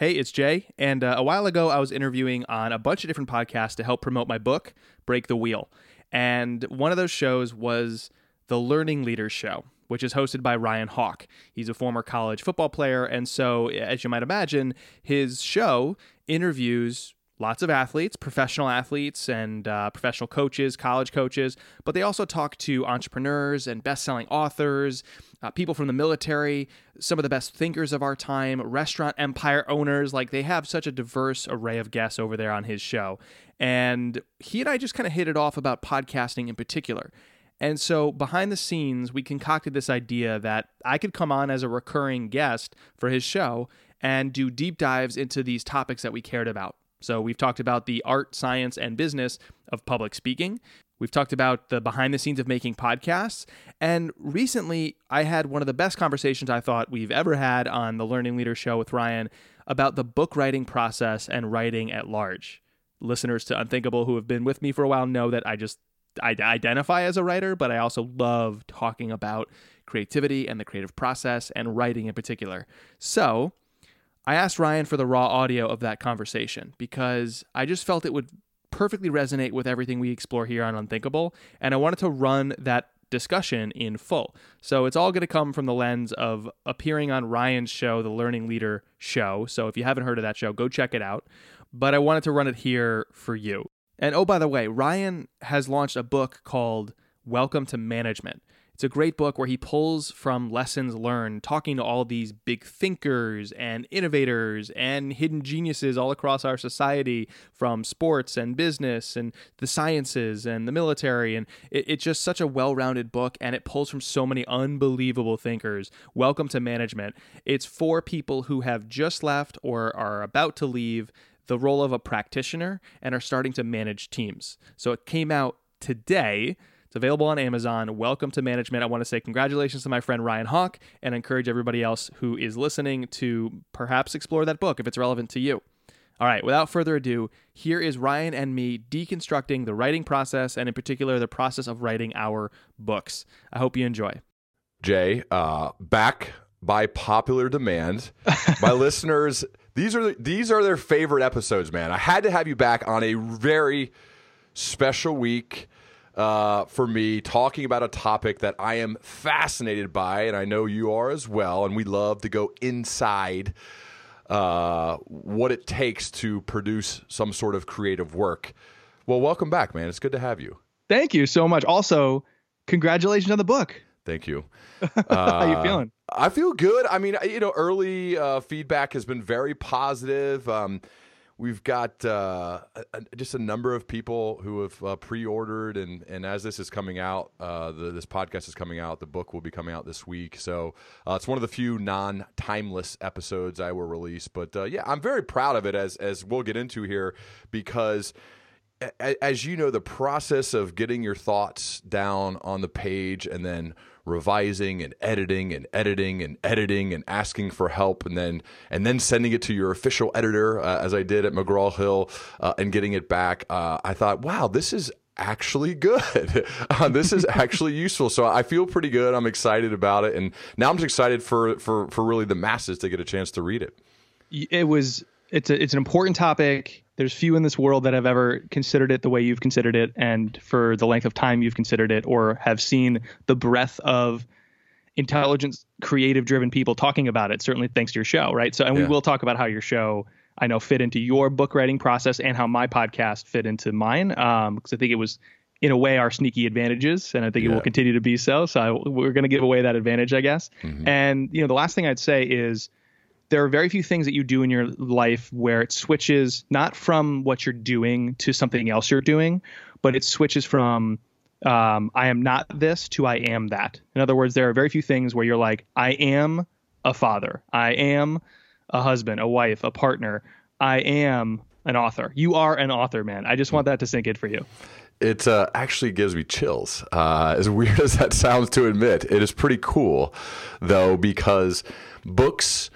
Hey, it's Jay. And uh, a while ago, I was interviewing on a bunch of different podcasts to help promote my book, Break the Wheel. And one of those shows was the Learning Leaders Show, which is hosted by Ryan Hawk. He's a former college football player. And so, as you might imagine, his show interviews lots of athletes, professional athletes, and uh, professional coaches, college coaches, but they also talk to entrepreneurs and best selling authors, uh, people from the military, some of the best thinkers of our time, restaurant empire owners. Like they have such a diverse array of guests over there on his show. And he and I just kind of hit it off about podcasting in particular. And so behind the scenes, we concocted this idea that I could come on as a recurring guest for his show and do deep dives into these topics that we cared about. So we've talked about the art, science, and business of public speaking. We've talked about the behind the scenes of making podcasts. And recently, I had one of the best conversations I thought we've ever had on the Learning Leader Show with Ryan about the book writing process and writing at large. Listeners to Unthinkable who have been with me for a while know that I just I identify as a writer, but I also love talking about creativity and the creative process and writing in particular. So, I asked Ryan for the raw audio of that conversation because I just felt it would perfectly resonate with everything we explore here on Unthinkable, and I wanted to run that discussion in full. So it's all going to come from the lens of appearing on Ryan's show, the Learning Leader Show. So if you haven't heard of that show, go check it out. But I wanted to run it here for you. And oh, by the way, Ryan has launched a book called Welcome to Management. It's a great book where he pulls from lessons learned, talking to all these big thinkers and innovators and hidden geniuses all across our society from sports and business and the sciences and the military. And it, it's just such a well rounded book and it pulls from so many unbelievable thinkers. Welcome to Management. It's for people who have just left or are about to leave the role of a practitioner and are starting to manage teams. So it came out today. It's available on Amazon. Welcome to management. I want to say congratulations to my friend Ryan Hawk and encourage everybody else who is listening to perhaps explore that book if it's relevant to you. All right, without further ado, here is Ryan and me deconstructing the writing process and, in particular, the process of writing our books. I hope you enjoy. Jay, uh, back by popular demand, my listeners, these are these are their favorite episodes, man. I had to have you back on a very special week uh, for me talking about a topic that I am fascinated by, and I know you are as well. And we love to go inside uh, what it takes to produce some sort of creative work. Well, welcome back, man. It's good to have you. Thank you so much. Also, congratulations on the book. Thank you. Uh, How are you feeling? I feel good. I mean, you know, early uh, feedback has been very positive. Um, We've got uh, a, just a number of people who have uh, pre-ordered, and, and as this is coming out, uh, the, this podcast is coming out. The book will be coming out this week, so uh, it's one of the few non-timeless episodes I will release. But uh, yeah, I'm very proud of it, as as we'll get into here, because as you know, the process of getting your thoughts down on the page and then revising and editing and editing and editing and asking for help and then and then sending it to your official editor uh, as I did at McGraw Hill uh, and getting it back. Uh, I thought wow this is actually good. Uh, this is actually useful. So I feel pretty good. I'm excited about it. And now I'm just excited for for for really the masses to get a chance to read it. It was it's a, it's an important topic there's few in this world that have ever considered it the way you've considered it and for the length of time you've considered it or have seen the breadth of intelligent creative driven people talking about it certainly thanks to your show right so and yeah. we will talk about how your show i know fit into your book writing process and how my podcast fit into mine um because i think it was in a way our sneaky advantages and i think yeah. it will continue to be so so I, we're going to give away that advantage i guess mm-hmm. and you know the last thing i'd say is there are very few things that you do in your life where it switches not from what you're doing to something else you're doing, but it switches from um, I am not this to I am that. In other words, there are very few things where you're like, I am a father, I am a husband, a wife, a partner, I am an author. You are an author, man. I just want that to sink in for you. It uh, actually gives me chills. Uh, as weird as that sounds to admit, it is pretty cool, though, because books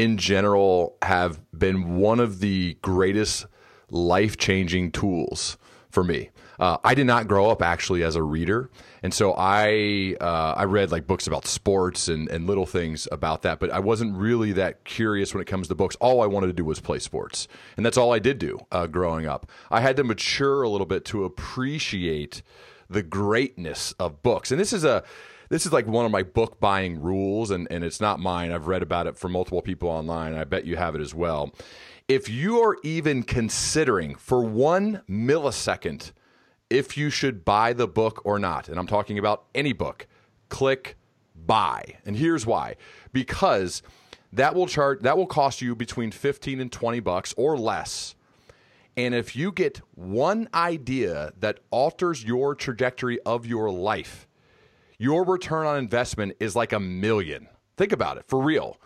in general have been one of the greatest life changing tools for me. Uh, I did not grow up actually as a reader, and so I uh, I read like books about sports and, and little things about that, but I wasn't really that curious when it comes to books. All I wanted to do was play sports, and that's all I did do uh, growing up. I had to mature a little bit to appreciate the greatness of books, and this is a this is like one of my book buying rules, and, and it's not mine. I've read about it from multiple people online. I bet you have it as well. If you are even considering for one millisecond if you should buy the book or not, and I'm talking about any book, click buy. And here's why. Because that will chart that will cost you between 15 and 20 bucks or less. And if you get one idea that alters your trajectory of your life, your return on investment is like a million. Think about it for real.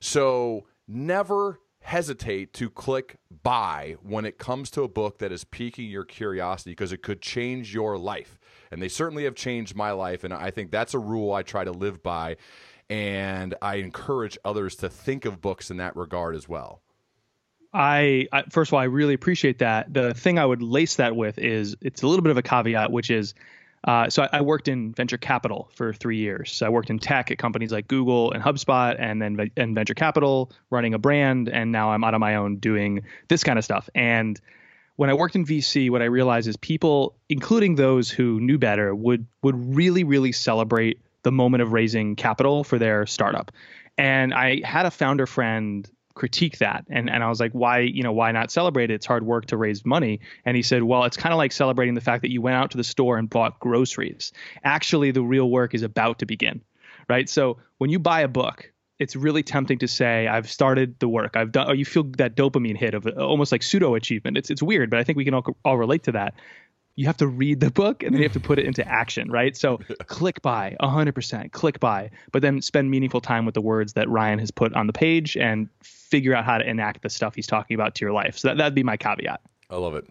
So never hesitate to click buy when it comes to a book that is piquing your curiosity because it could change your life. And they certainly have changed my life. And I think that's a rule I try to live by. And I encourage others to think of books in that regard as well. I, I, first of all, I really appreciate that. The thing I would lace that with is it's a little bit of a caveat, which is uh, so I, I, worked in venture capital for three years. So I worked in tech at companies like Google and HubSpot, and then in venture capital, running a brand, and now I'm out on my own doing this kind of stuff. And when I worked in VC, what I realized is people, including those who knew better, would would really, really celebrate the moment of raising capital for their startup. And I had a founder friend critique that. And and I was like why you know why not celebrate it? It's hard work to raise money. And he said well it's kind of like celebrating the fact that you went out to the store and bought groceries. Actually the real work is about to begin right? So when you buy a book it's really tempting to say I've started the work. I've done or you feel that dopamine hit of almost like pseudo achievement it's it's weird but I think we can all, all relate to that you have to read the book and then you have to put it into action, right? So click buy, 100%, click buy, but then spend meaningful time with the words that Ryan has put on the page and figure out how to enact the stuff he's talking about to your life. So that, that'd be my caveat. I love it.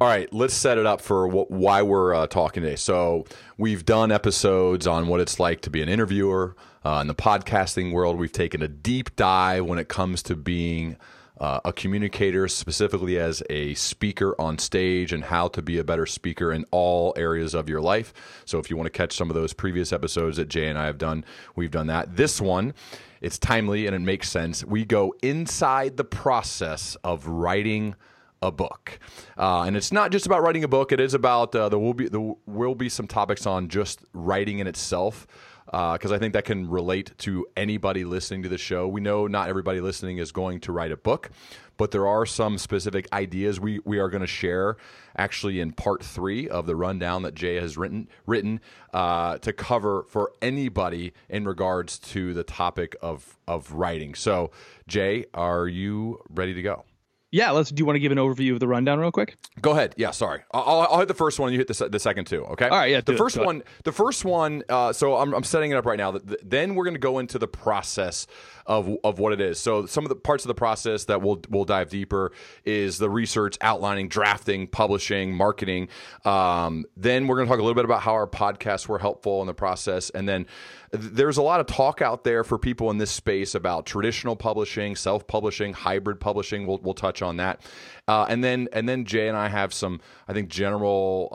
All right, let's set it up for what, why we're uh, talking today. So, we've done episodes on what it's like to be an interviewer uh, in the podcasting world. We've taken a deep dive when it comes to being uh, a communicator, specifically as a speaker on stage, and how to be a better speaker in all areas of your life. So, if you want to catch some of those previous episodes that Jay and I have done, we've done that. This one, it's timely and it makes sense. We go inside the process of writing a book, uh, and it's not just about writing a book. It is about uh, there will be there will be some topics on just writing in itself because uh, I think that can relate to anybody listening to the show. We know not everybody listening is going to write a book, but there are some specific ideas we, we are going to share actually in part three of the rundown that Jay has written written uh, to cover for anybody in regards to the topic of of writing. So, Jay, are you ready to go? Yeah, let's. Do you want to give an overview of the rundown real quick? Go ahead. Yeah, sorry. I'll, I'll hit the first one. and You hit the, the second two. Okay. All right. Yeah. The first one. The first one. Uh, so I'm, I'm setting it up right now. Then we're going to go into the process of of what it is. So some of the parts of the process that we'll we'll dive deeper is the research, outlining, drafting, publishing, marketing. Um, then we're going to talk a little bit about how our podcasts were helpful in the process, and then there's a lot of talk out there for people in this space about traditional publishing, self-publishing, hybrid publishing. We'll, we'll touch on that, uh, and then and then Jay and I have some, I think, general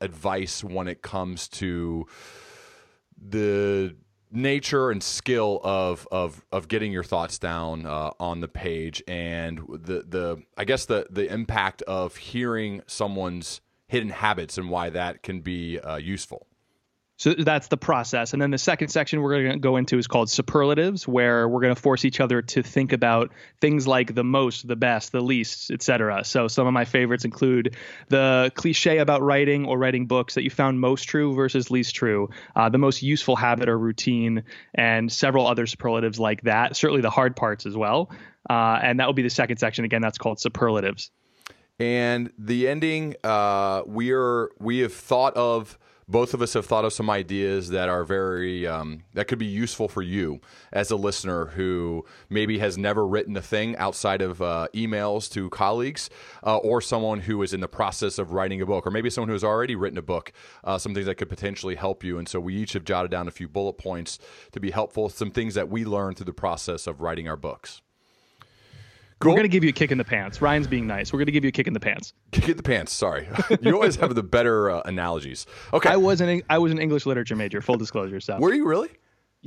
uh, advice when it comes to the nature and skill of of of getting your thoughts down uh, on the page, and the the I guess the the impact of hearing someone's hidden habits and why that can be uh, useful. So that's the process. And then the second section we're going to go into is called superlatives, where we're going to force each other to think about things like the most, the best, the least, etc. So some of my favorites include the cliche about writing or writing books that you found most true versus least true, uh, the most useful habit or routine, and several other superlatives like that. Certainly the hard parts as well. Uh, and that will be the second section. Again, that's called superlatives. And the ending, uh, we are we have thought of both of us have thought of some ideas that are very um, that could be useful for you as a listener who maybe has never written a thing outside of uh, emails to colleagues uh, or someone who is in the process of writing a book or maybe someone who has already written a book uh, some things that could potentially help you. And so we each have jotted down a few bullet points to be helpful some things that we learned through the process of writing our books Cool. We're gonna give you a kick in the pants. Ryan's being nice. We're gonna give you a kick in the pants. Kick in the pants. Sorry, you always have the better uh, analogies. Okay, I was an I was an English literature major. Full disclosure. So were you really?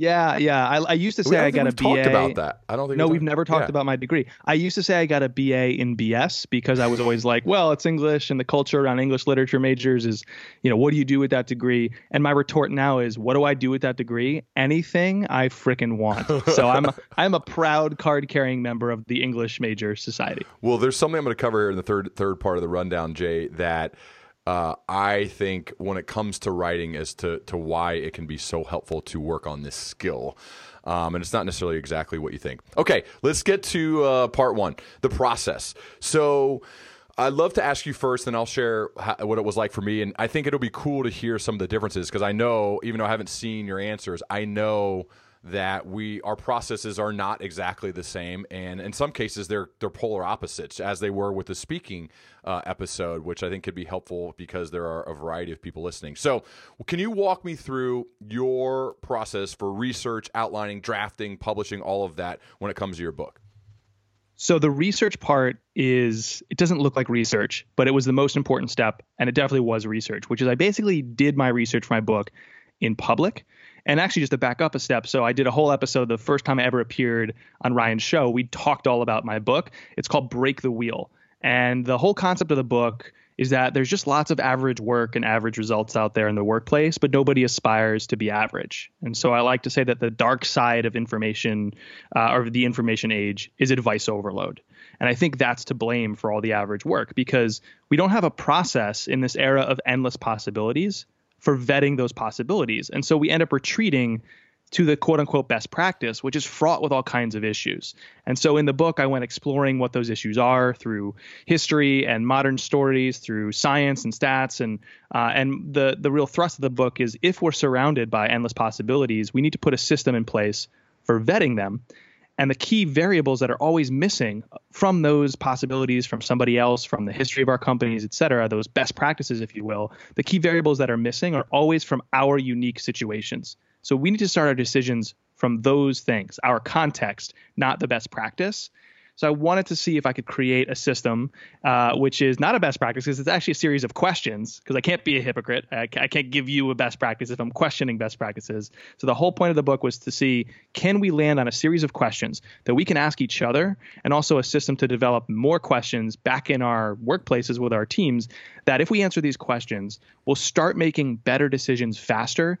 Yeah, yeah. I, I used to say I, I, got a BA. talked about that. I don't think No, we we've talked- never talked yeah. about my degree. I used to say I got a BA in BS because I was always like, well, it's English and the culture around English literature majors is, you know, what do you do with that degree? And my retort now is, what do I do with that degree? Anything I frickin' want. so I'm I'm a proud card carrying member of the English major society. Well, there's something I'm going to cover here in the third third part of the rundown, Jay. That uh, I think when it comes to writing, as to to why it can be so helpful to work on this skill. Um, and it's not necessarily exactly what you think. Okay, let's get to uh, part one, the process. So. I'd love to ask you first, and I'll share how, what it was like for me. And I think it'll be cool to hear some of the differences because I know, even though I haven't seen your answers, I know that we our processes are not exactly the same, and in some cases they're they're polar opposites, as they were with the speaking uh, episode, which I think could be helpful because there are a variety of people listening. So, can you walk me through your process for research, outlining, drafting, publishing, all of that when it comes to your book? So the research part is it doesn't look like research, but it was the most important step, and it definitely was research, which is I basically did my research for my book in public. And actually, just to back up a step, so I did a whole episode the first time I ever appeared on Ryan's show. We talked all about my book. It's called Break the Wheel. And the whole concept of the book is that there's just lots of average work and average results out there in the workplace, but nobody aspires to be average. And so I like to say that the dark side of information uh, or the information age is advice overload. And I think that's to blame for all the average work because we don't have a process in this era of endless possibilities for vetting those possibilities. And so we end up retreating to the quote unquote best practice, which is fraught with all kinds of issues. And so in the book, I went exploring what those issues are through history and modern stories, through science and stats. And, uh, and the, the real thrust of the book is if we're surrounded by endless possibilities, we need to put a system in place for vetting them. And the key variables that are always missing from those possibilities, from somebody else, from the history of our companies, et cetera, those best practices, if you will, the key variables that are missing are always from our unique situations. So we need to start our decisions from those things, our context, not the best practice. So I wanted to see if I could create a system, uh, which is not a best practice, because it's actually a series of questions. Because I can't be a hypocrite. I, I can't give you a best practice if I'm questioning best practices. So the whole point of the book was to see can we land on a series of questions that we can ask each other, and also a system to develop more questions back in our workplaces with our teams. That if we answer these questions, we'll start making better decisions faster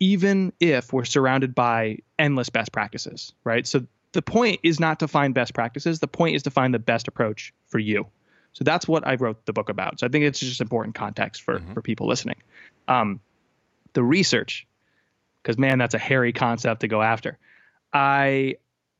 even if we're surrounded by endless best practices, right? So the point is not to find best practices. The point is to find the best approach for you. So that's what I wrote the book about. So I think it's just important context for for people listening. Um, the research, because man, that's a hairy concept to go after. I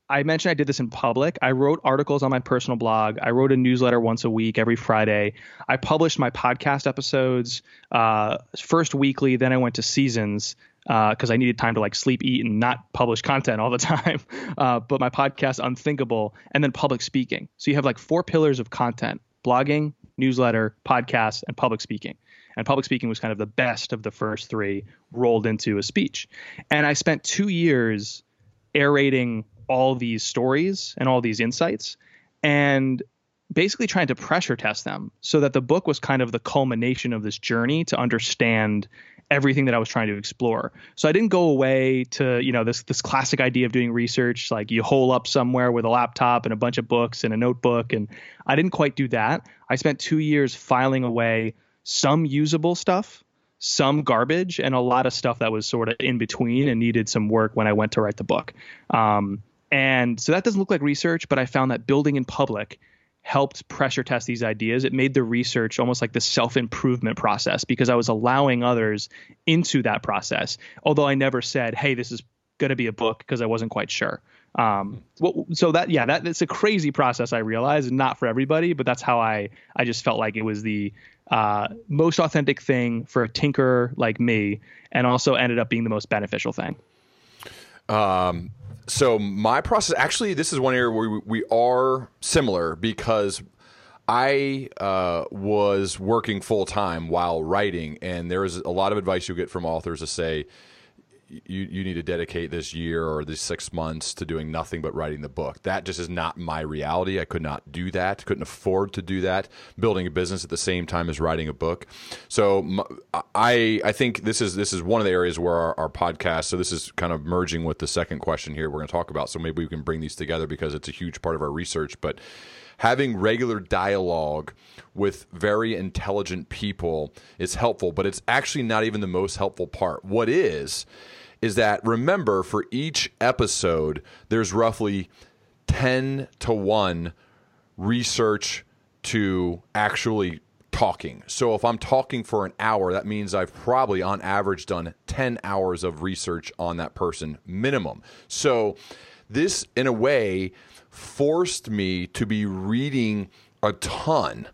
I mentioned I did this in public. I wrote articles on my personal blog. I wrote a newsletter once a week, every Friday. I published my podcast episodes uh, first weekly. Then I went to seasons because I needed time to like sleep, eat, and not publish content all the time. Uh, but my podcast, Unthinkable, and then public speaking. So you have like four pillars of content: blogging, newsletter, podcast, and public speaking. And public speaking was kind of the best of the first three rolled into a speech. And I spent two years aerating all these stories and all these insights and basically trying to pressure test them so that the book was kind of the culmination of this journey to understand everything that I was trying to explore. So I didn't go away to, you know, this this classic idea of doing research like you hole up somewhere with a laptop and a bunch of books and a notebook and I didn't quite do that. I spent 2 years filing away some usable stuff some garbage and a lot of stuff that was sort of in between and needed some work when I went to write the book. Um, and so that doesn't look like research, but I found that building in public helped pressure test these ideas. It made the research almost like the self improvement process because I was allowing others into that process. Although I never said, hey, this is going to be a book because I wasn't quite sure. Um, so that yeah, that it's a crazy process. I realize, not for everybody, but that's how I I just felt like it was the uh, most authentic thing for a tinker like me, and also ended up being the most beneficial thing. Um, so my process actually, this is one area where we, are similar because I uh, was working full time while writing, and there is a lot of advice you get from authors to say you you need to dedicate this year or these six months to doing nothing but writing the book. That just is not my reality. I could not do that. Couldn't afford to do that. Building a business at the same time as writing a book. So I I think this is this is one of the areas where our, our podcast. So this is kind of merging with the second question here we're going to talk about. So maybe we can bring these together because it's a huge part of our research. But having regular dialogue with very intelligent people is helpful, but it's actually not even the most helpful part. What is, is that remember for each episode, there's roughly 10 to 1 research to actually talking. So if I'm talking for an hour, that means I've probably on average done 10 hours of research on that person minimum. So this in a way forced me to be reading a ton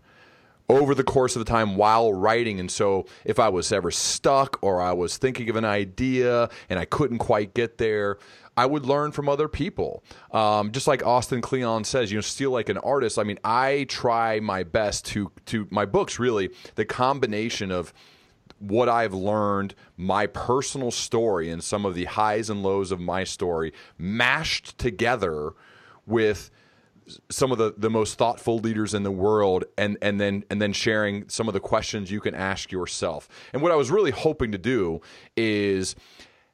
over the course of the time while writing. And so if I was ever stuck or I was thinking of an idea and I couldn't quite get there, I would learn from other people. Um, just like Austin Kleon says, you know, steal like an artist. I mean, I try my best to to my books really the combination of what I've learned, my personal story, and some of the highs and lows of my story mashed together with some of the, the most thoughtful leaders in the world and, and then and then sharing some of the questions you can ask yourself. And what I was really hoping to do is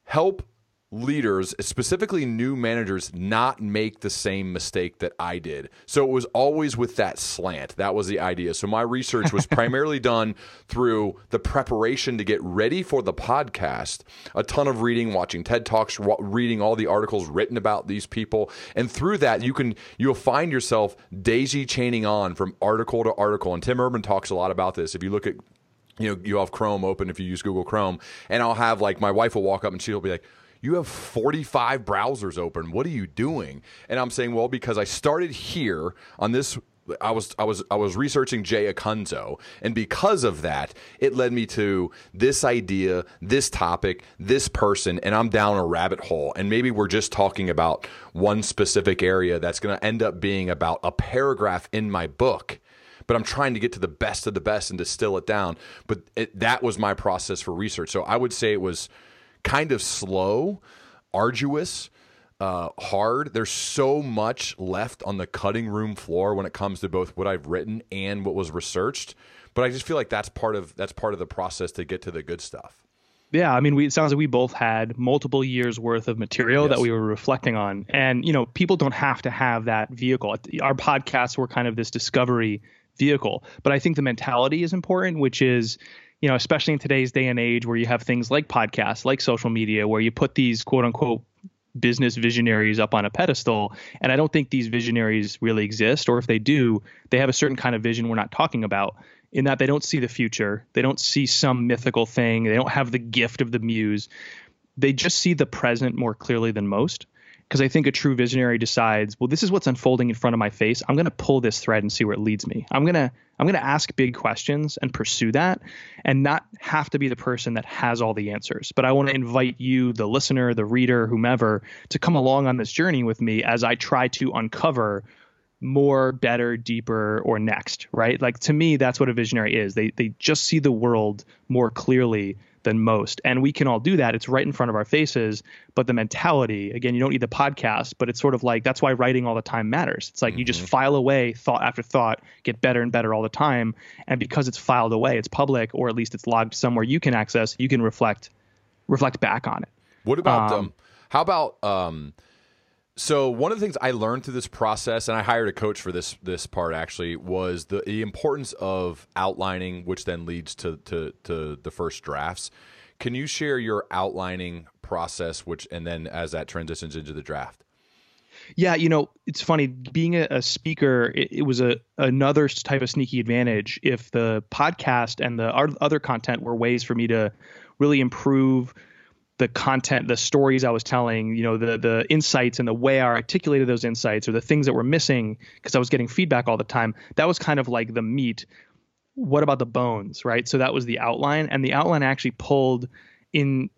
help leaders, specifically new managers, not make the same mistake that I did. So it was always with that slant. That was the idea. So my research was primarily done through the preparation to get ready for the podcast, a ton of reading, watching TED Talks, reading all the articles written about these people. And through that, you can you'll find yourself daisy chaining on from article to article. And Tim Urban talks a lot about this. If you look at you know, you have Chrome open if you use Google Chrome, and I'll have like my wife will walk up and she'll be like, you have 45 browsers open. What are you doing? And I'm saying, well, because I started here on this I was I was I was researching Jay Acunzo, and because of that, it led me to this idea, this topic, this person, and I'm down a rabbit hole. And maybe we're just talking about one specific area that's going to end up being about a paragraph in my book. But I'm trying to get to the best of the best and distill it down. But it, that was my process for research. So I would say it was kind of slow, arduous, uh, hard. There's so much left on the cutting room floor when it comes to both what I've written and what was researched. But I just feel like that's part of that's part of the process to get to the good stuff. Yeah, I mean, we, it sounds like we both had multiple years worth of material yes. that we were reflecting on, and you know, people don't have to have that vehicle. Our podcasts were kind of this discovery vehicle, but I think the mentality is important, which is you know, especially in today's day and age where you have things like podcasts, like social media, where you put these quote unquote business visionaries up on a pedestal. And I don't think these visionaries really exist, or if they do, they have a certain kind of vision we're not talking about, in that they don't see the future. They don't see some mythical thing. They don't have the gift of the muse. They just see the present more clearly than most because I think a true visionary decides, well, this is what's unfolding in front of my face. I'm going to pull this thread and see where it leads me. I'm going to I'm going to ask big questions and pursue that and not have to be the person that has all the answers. But I want to invite you, the listener, the reader, whomever, to come along on this journey with me as I try to uncover more, better, deeper, or next, right? Like to me, that's what a visionary is. They they just see the world more clearly than most. And we can all do that. It's right in front of our faces. But the mentality, again, you don't need the podcast, but it's sort of like that's why writing all the time matters. It's like mm-hmm. you just mm-hmm. file away thought after thought, get better and better all the time. And because it's filed away, it's public, or at least it's logged somewhere you can access, you can reflect reflect back on it. What about um, um how about um so one of the things I learned through this process, and I hired a coach for this this part actually, was the, the importance of outlining, which then leads to, to to the first drafts. Can you share your outlining process, which and then as that transitions into the draft? Yeah, you know, it's funny being a, a speaker. It, it, was a another type of sneaky advantage if the podcast and the other content were ways for me to really improve the content, the stories I was telling, you know, the the insights and the way I articulated those insights or the things that were missing because I was getting feedback all the time. That was kind of like the meat. What about the bones, right? So that was the outline, and the outline actually pulled in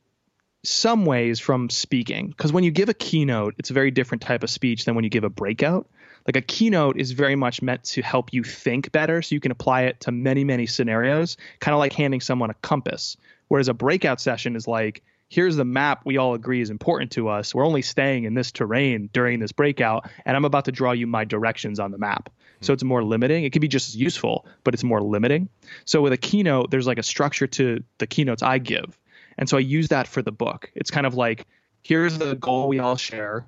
some ways from speaking because when you give a keynote, it's a very different type of speech than when you give a breakout. Like a keynote is very much meant to help you think better so you can apply it to many, many scenarios, kind of like handing someone a compass. Whereas a breakout session is like, here's the map we all agree is important to us. We're only staying in this terrain during this breakout, and I'm about to draw you my directions on the map. Hmm. So it's more limiting. It could be just as useful, but it's more limiting. So with a keynote, there's like a structure to the keynotes I give. And so I use that for the book. It's kind of like here's the goal we all share.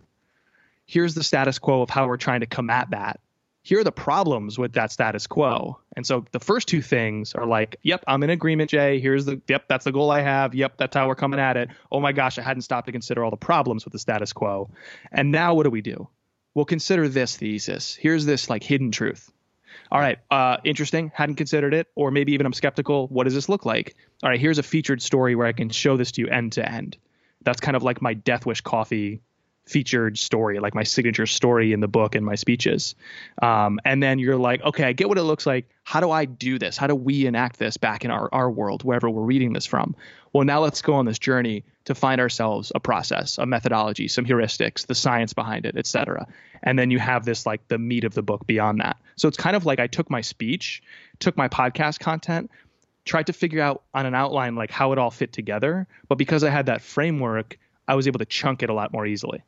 Here's the status quo of how we're trying to combat that. Here are the problems with that status quo. And so the first two things are like, yep, I'm in agreement, Jay. Here's the, yep, that's the goal I have. Yep, that's how we're coming at it. Oh my gosh, I hadn't stopped to consider all the problems with the status quo. And now what do we do? Well, consider this thesis. Here's this like hidden truth. All right, uh, interesting. Hadn't considered it, or maybe even I'm skeptical. What does this look like? All right, here's a featured story where I can show this to you end to end. That's kind of like my Death Wish coffee featured story, like my signature story in the book and my speeches. Um, and then you're like, okay, I get what it looks like. How do I do this? How do we enact this back in our, our world, wherever we're reading this from? Well, now let's go on this journey to find ourselves a process, a methodology, some heuristics, the science behind it, et cetera. And then you have this like the meat of the book beyond that. So it's kind of like I took my speech, took my podcast content, tried to figure out on an outline like how it all fit together. But because I had that framework, I was able to chunk it a lot more easily.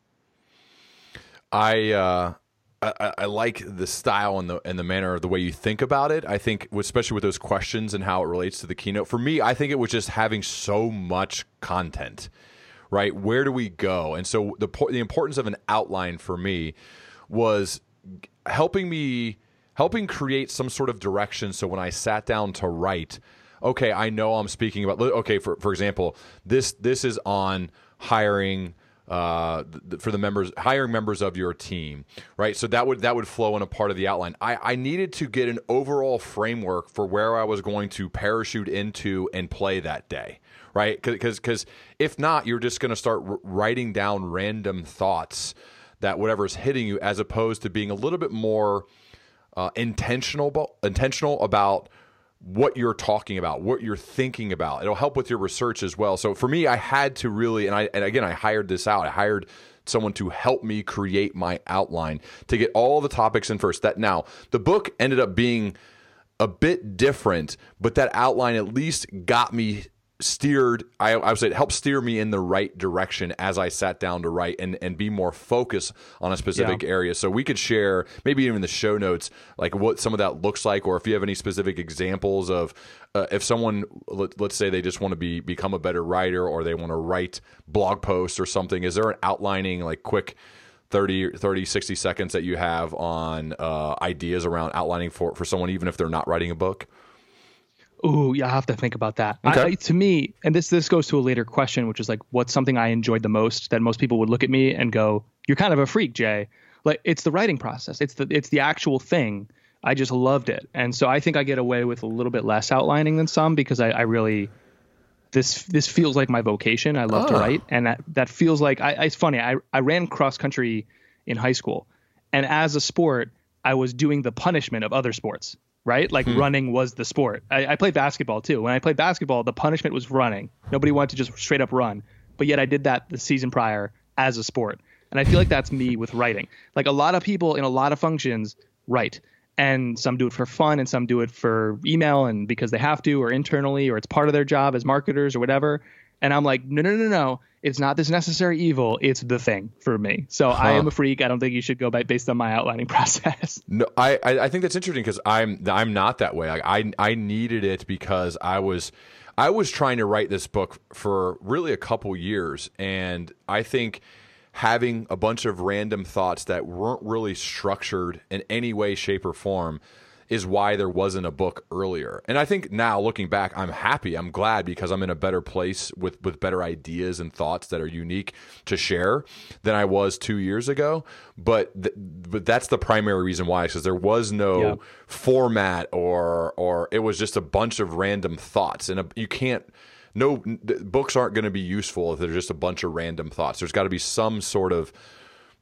I, uh, I, I like the style and the and the manner of the way you think about it. I think, especially with those questions and how it relates to the keynote. For me, I think it was just having so much content, right? Where do we go? And so the the importance of an outline for me was helping me helping create some sort of direction. So when I sat down to write, okay, I know I'm speaking about. Okay, for for example, this this is on hiring uh, for the members hiring members of your team, right? So that would that would flow in a part of the outline. I, I needed to get an overall framework for where I was going to parachute into and play that day, right? Because because if not, you're just going to start writing down random thoughts that whatever's hitting you, as opposed to being a little bit more uh, intentional intentional about what you're talking about, what you're thinking about. It'll help with your research as well. So for me, I had to really, and I, and again, I hired this out. I hired someone to help me create my outline to get all the topics in first. That now the book ended up being a bit different, but that outline at least got me steered I, I would say it helped steer me in the right direction as I sat down to write and, and be more focused on a specific yeah. area. So we could share maybe even the show notes like what some of that looks like or if you have any specific examples of uh, if someone let, us say they just want to be become a better writer or they want to write blog posts or something is there an outlining like quick 30 30 60 seconds that you have on uh, ideas around outlining for for someone even if they're not writing a book? Ooh, yeah, I have to think about that. Okay. I, to me, and this this goes to a later question, which is like, what's something I enjoyed the most that most people would look at me and go, "You're kind of a freak, Jay." Like, it's the writing process. It's the it's the actual thing. I just loved it, and so I think I get away with a little bit less outlining than some because I, I really this this feels like my vocation. I love oh. to ah. write, and that that feels like I, it's funny. I I ran cross country in high school, and as a sport, I was doing the punishment of other sports right? Like hmm. running was the sport. I, I, played basketball too. When I played basketball, the punishment was running. Nobody wanted to just straight up run. But yet I did that the season prior as a sport. And I feel like that's me with writing. Like a lot of people in a lot of functions write. And some do it for fun and some do it for email and because they have to or internally or it's part of their job as marketers or whatever. And I'm like, no, no, no, no. It's not this necessary evil. It's the thing for me. So huh. I am a freak. I don't think you should go by based on my outlining process. No, I I think that's interesting because I'm I'm not that way. I I needed it because I was I was trying to write this book for really a couple years, and I think having a bunch of random thoughts that weren't really structured in any way, shape, or form is why there wasn't a book earlier. And I think now looking back, I'm happy. I'm glad because I'm in a better place with with better ideas and thoughts that are unique to share than I was 2 years ago. But th- but that's the primary reason why because there was no yeah. format or or it was just a bunch of random thoughts and a, you can't no books aren't going to be useful if they're just a bunch of random thoughts. There's got to be some sort of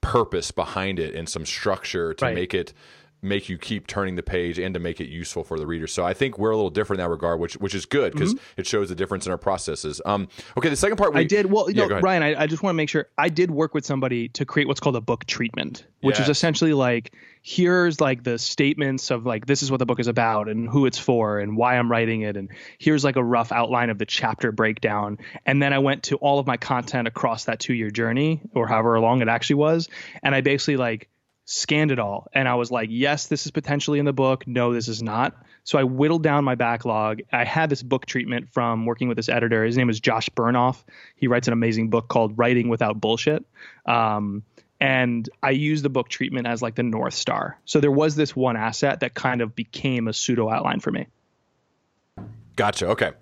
purpose behind it and some structure to right. make it make you keep turning the page and to make it useful for the reader. So I think we're a little different in that regard, which which is good because mm-hmm. it shows the difference in our processes. Um, okay, the second part we, I did well. Yeah, no, Ryan, I, I just want to make sure I did work with somebody to create what's called a book treatment, which yes. is essentially like here's like the statements of like this is what the book is about and who it's for and why I'm writing it and here's like a rough outline of the chapter breakdown and then I went to all of my content across that 2 year journey or however long it actually was and I basically like scanned it all and I was like yes this is potentially in the book no this is not so I whittled down my backlog I had this book treatment from working with this editor his name is Josh Bernoff he writes an amazing book called Writing Without Bullshit um, and I used the book treatment as like the north star. So there was this one asset that kind of became a pseudo outline for me. Gotcha. Okay.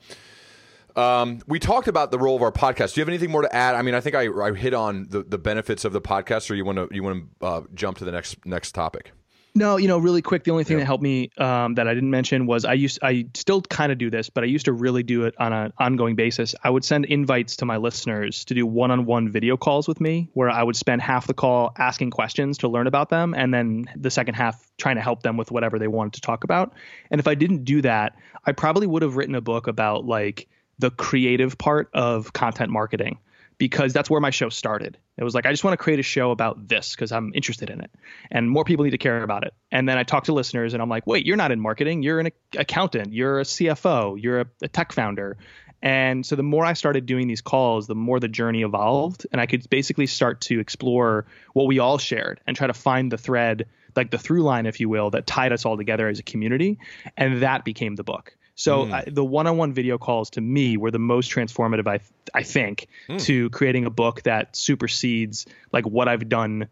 Um, we talked about the role of our podcast. Do you have anything more to add? I mean, I think I, I hit on the, the benefits of the podcast, or you want to you want to uh, jump to the next next topic? No, you know, really quick. The only thing that helped me um, that I didn't mention was I used I still kind of do this, but I used to really do it on an ongoing basis. I would send invites to my listeners to do one-on-one video calls with me, where I would spend half the call asking questions to learn about them, and then the second half trying to help them with whatever they wanted to talk about. And if I didn't do that, I probably would have written a book about like the creative part of content marketing because that's where my show started. It was like, I just want to create a show about this because I'm interested in it and more people need to care about it. And then I talk to listeners and I'm like, wait, you're not in marketing. You're an accountant. You're a CFO. You're a, a tech founder. And so the more I started doing these calls, the more the journey evolved. And I could basically start to explore what we all shared and try to find the thread, like the through line, if you will, that tied us all together as a community. And that became the book. So mm. I, the one-on-one video calls to me were the most transformative, I I think, mm. to creating a book that supersedes like what I've done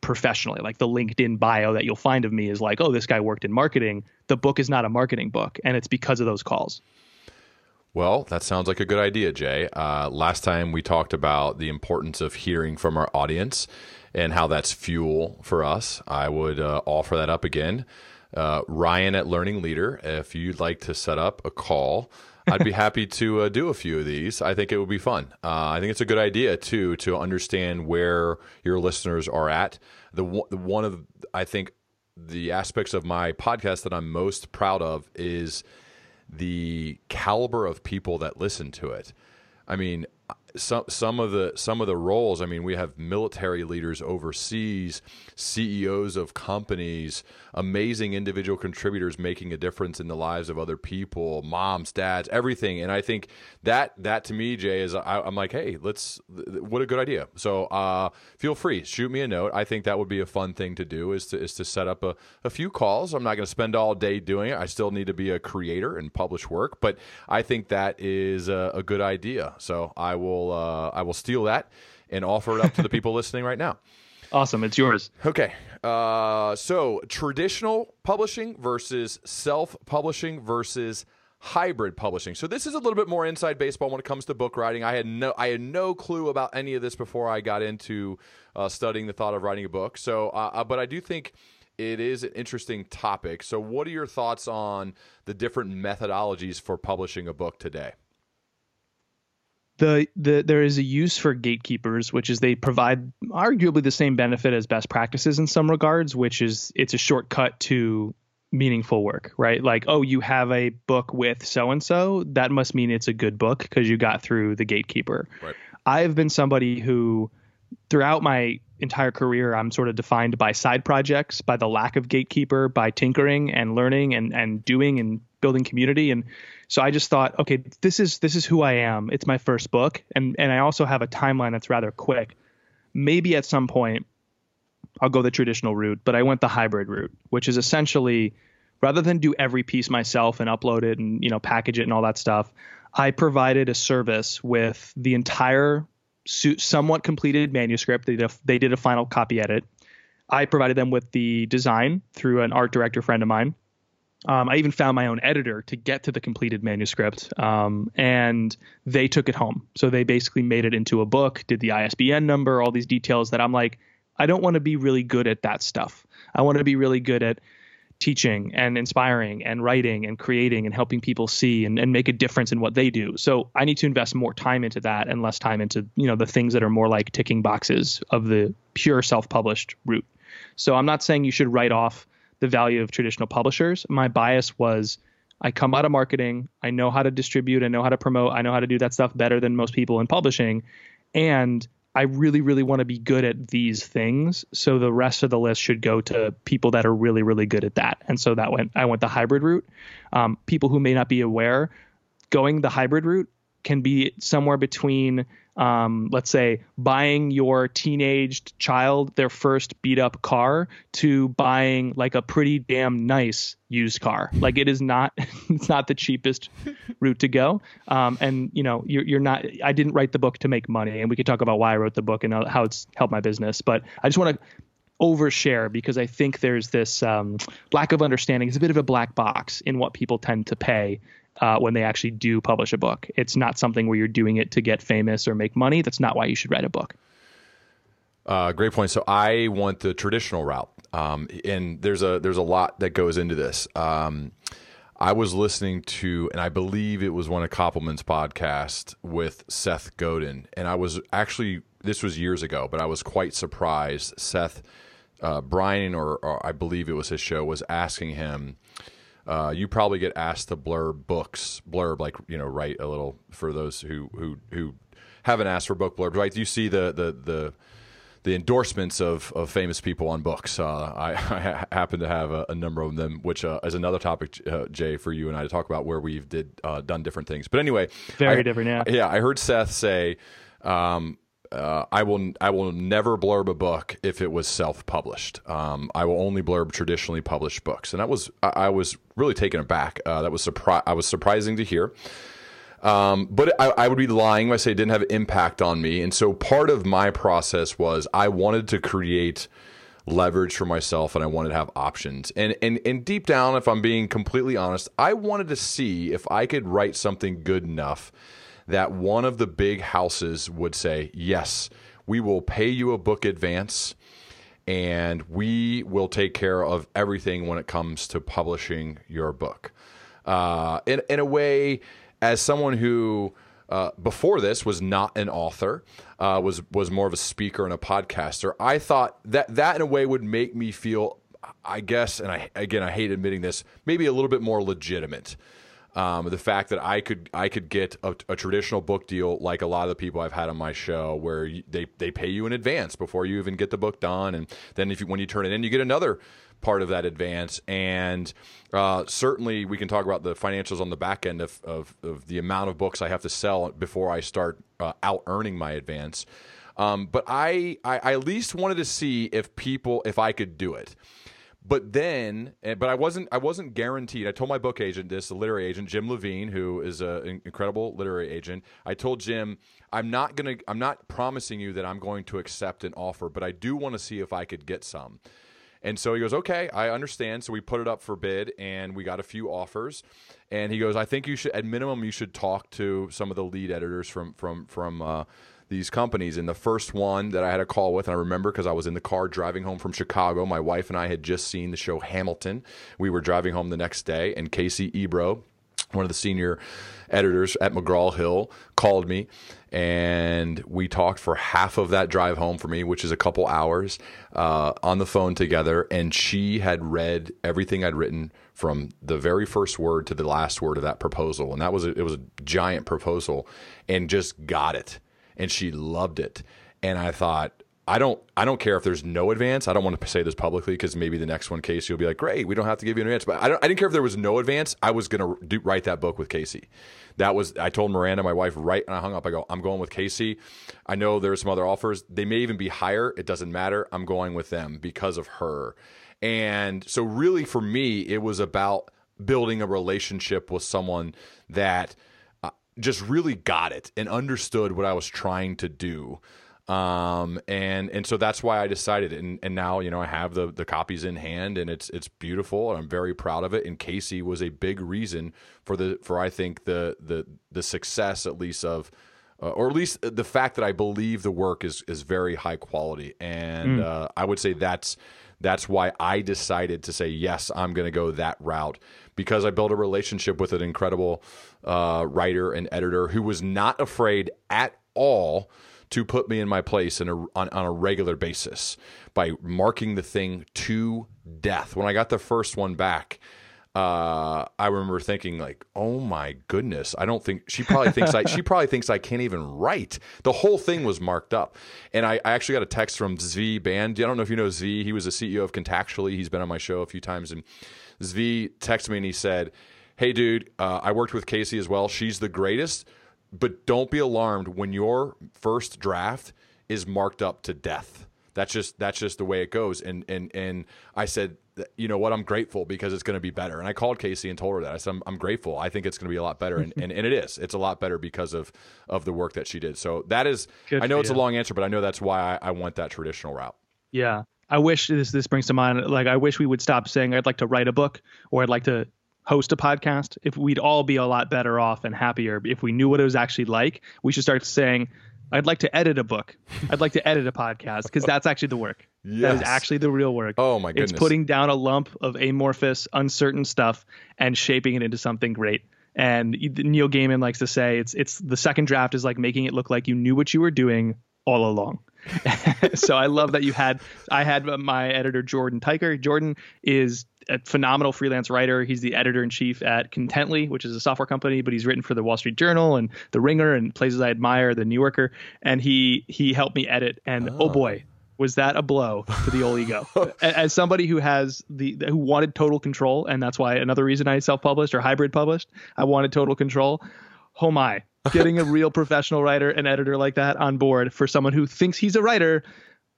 professionally. Like the LinkedIn bio that you'll find of me is like, oh, this guy worked in marketing. The book is not a marketing book, and it's because of those calls. Well, that sounds like a good idea, Jay. Uh, last time we talked about the importance of hearing from our audience and how that's fuel for us. I would uh, offer that up again uh, Ryan at Learning Leader, if you'd like to set up a call, I'd be happy to uh, do a few of these. I think it would be fun. Uh, I think it's a good idea too to understand where your listeners are at. The, the one of I think the aspects of my podcast that I'm most proud of is the caliber of people that listen to it. I mean, some some of the some of the roles. I mean, we have military leaders overseas, CEOs of companies, amazing individual contributors making a difference in the lives of other people, moms, dads, everything. And I think that that to me, Jay, is I, am like, hey, let's what a good idea. So uh, feel free, shoot me a note. I think that would be a fun thing to do is to is to set up a, a few calls. I'm not going to spend all day doing it. I still need to be a creator and publish work, but I think that is a, a good idea. So I will uh, I will steal that and offer it up to the people listening right now. Awesome. It's yours. Okay. Uh, so traditional publishing versus self publishing versus hybrid publishing. So this is a little bit more inside baseball when it comes to book writing. I had no I had no clue about any of this before I got into uh, studying the thought of writing a book. So, uh, uh, but I do think it is an interesting topic. So, what are your thoughts on the different methodologies for publishing a book today? The, the there is a use for gatekeepers, which is they provide arguably the same benefit as best practices in some regards, which is it's a shortcut to meaningful work, right? Like, oh, you have a book with so and so, that must mean it's a good book because you got through the gatekeeper. Right. I've been somebody who throughout my entire career I'm sort of defined by side projects, by the lack of gatekeeper, by tinkering and learning and and doing and building community and so I just thought, okay, this is this is who I am. It's my first book, and and I also have a timeline that's rather quick. Maybe at some point I'll go the traditional route, but I went the hybrid route, which is essentially rather than do every piece myself and upload it and you know package it and all that stuff, I provided a service with the entire somewhat completed manuscript. They did a, they did a final copy edit. I provided them with the design through an art director friend of mine. Um, I even found my own editor to get to the completed manuscript, um, and they took it home. So they basically made it into a book, did the ISBN number, all these details that I'm like, I don't want to be really good at that stuff. I want to be really good at teaching and inspiring and writing and creating and helping people see and, and make a difference in what they do. So I need to invest more time into that and less time into you know the things that are more like ticking boxes of the pure self-published route. So I'm not saying you should write off the value of traditional publishers. My bias was I come out of marketing, I know how to distribute, I know how to promote, I know how to do that stuff better than most people in publishing. And I really, really want to be good at these things. So the rest of the list should go to people that are really, really good at that. And so that went, I went the hybrid route. Um, people who may not be aware, going the hybrid route can be somewhere between um, let's say buying your teenaged child their first beat up car to buying like a pretty damn nice used car like it is not it's not the cheapest route to go um, and you know you're, you're not i didn't write the book to make money and we could talk about why i wrote the book and how it's helped my business but i just want to overshare because I think there's this um, lack of understanding. It's a bit of a black box in what people tend to pay uh, when they actually do publish a book. It's not something where you're doing it to get famous or make money. That's not why you should write a book. Uh, great point. So I want the traditional route, um, and there's a there's a lot that goes into this. Um, I was listening to, and I believe it was one of Koppelman's podcast with Seth Godin, and I was actually this was years ago, but I was quite surprised. Seth, uh, Brian, or, or I believe it was his show, was asking him uh, you probably get asked to blurb books, blurb like you know, write a little for those who who who haven't asked for book blurbs. Right? Do you see the the the the endorsements of, of famous people on books. Uh, I, I, happen to have a, a, number of them, which uh, is another topic, uh, Jay, for you and I to talk about where we've did uh, done different things. But anyway, very I, different. Yeah, yeah. I heard Seth say, um, uh, I will I will never blurb a book if it was self published. Um, I will only blurb traditionally published books, and that was I, I was really taken aback. Uh, that was surpri- I was surprising to hear. Um, but I, I, would be lying if I say it didn't have impact on me. And so part of my process was I wanted to create leverage for myself and I wanted to have options. And and and deep down, if I'm being completely honest, I wanted to see if I could write something good enough that one of the big houses would say, Yes, we will pay you a book advance and we will take care of everything when it comes to publishing your book. Uh, in, in a way, as someone who uh, before this was not an author, uh, was was more of a speaker and a podcaster. I thought that that in a way would make me feel, I guess, and I again I hate admitting this, maybe a little bit more legitimate. Um, the fact that I could I could get a, a, traditional book deal like a lot of the people I've had on my show, where you, they they pay you in advance before you even get the book done, and then if you, when you turn it in, you get another part of that advance. And uh, certainly, we can talk about the financials on the back end of, of, of, the amount of books I have to sell before I start uh, out earning my advance. Um, but I, I, I at least wanted to see if people if I could do it. But then, eh, but I wasn't. I wasn't guaranteed. I told my book agent this, the literary agent Jim Levine, who is an incredible literary agent. I told Jim, I'm not gonna. I'm not promising you that I'm going to accept an offer, but I do want to see if I could get some. And so he goes, okay, I understand. So we put it up for bid, and we got a few offers. And he goes, I think you should, at minimum, you should talk to some of the lead editors from from from. Uh, these companies. And the first one that I had a call with, and I remember because I was in the car driving home from Chicago. My wife and I had just seen the show Hamilton. We were driving home the next day, and Casey Ebro, one of the senior editors at McGraw Hill, called me and we talked for half of that drive home for me, which is a couple hours, uh, on the phone together. And she had read everything I'd written from the very first word to the last word of that proposal, and that was a, it was a giant proposal, and just got it and she loved it. And I thought, I don't I don't care if there's no advance. I don't want to say this publicly because maybe the next one, Casey, will be like, "Great, we don't have to give you an advance." But I don't. I didn't care if there was no advance. I was going to write that book with Casey. That was I told Miranda, my wife, right, and I hung up. I go, "I'm going with Casey." I know there's some other offers. They may even be higher. It doesn't matter. I'm going with them because of her. And so, really, for me, it was about building a relationship with someone that just really got it and understood what I was trying to do. Um, and and so that's why I decided, and, and now you know I have the the copies in hand, and it's it's beautiful, and I'm very proud of it. And Casey was a big reason for the for I think the the the success at least of, uh, or at least the fact that I believe the work is is very high quality, and mm. uh, I would say that's that's why I decided to say yes, I'm going to go that route because I built a relationship with an incredible uh, writer and editor who was not afraid at all to put me in my place in a, on, on a regular basis by marking the thing to death. When I got the first one back, uh, I remember thinking like, "Oh my goodness!" I don't think she probably thinks I she probably thinks I can't even write. The whole thing was marked up, and I, I actually got a text from Zvi Band. I don't know if you know Zvi. He was the CEO of Contactually. He's been on my show a few times, and Zvi texted me and he said, "Hey, dude, uh, I worked with Casey as well. She's the greatest, but don't be alarmed when your first draft is marked up to death." That's just that's just the way it goes. And and and I said, you know what? I'm grateful because it's going to be better. And I called Casey and told her that. I said, I'm, I'm grateful. I think it's going to be a lot better. And, and, and it is. It's a lot better because of of the work that she did. So that is. Good I know it's a long answer, but I know that's why I, I want that traditional route. Yeah. I wish this this brings to mind like I wish we would stop saying I'd like to write a book or I'd like to host a podcast. If we'd all be a lot better off and happier if we knew what it was actually like. We should start saying I'd like to edit a book. I'd like to edit a podcast because that's actually the work. That is actually the real work. Oh my goodness. It's putting down a lump of amorphous, uncertain stuff and shaping it into something great. And Neil Gaiman likes to say it's it's the second draft is like making it look like you knew what you were doing all along. so I love that you had I had my editor Jordan Teicher. Jordan is a phenomenal freelance writer. He's the editor in chief at Contently, which is a software company, but he's written for the Wall Street Journal and The Ringer and places I admire, The New Yorker. And he he helped me edit. And oh, ah. boy, was that a blow to the old ego? As somebody who has the who wanted total control, and that's why another reason I self-published or hybrid published, I wanted total control. Oh my, getting a real professional writer and editor like that on board for someone who thinks he's a writer,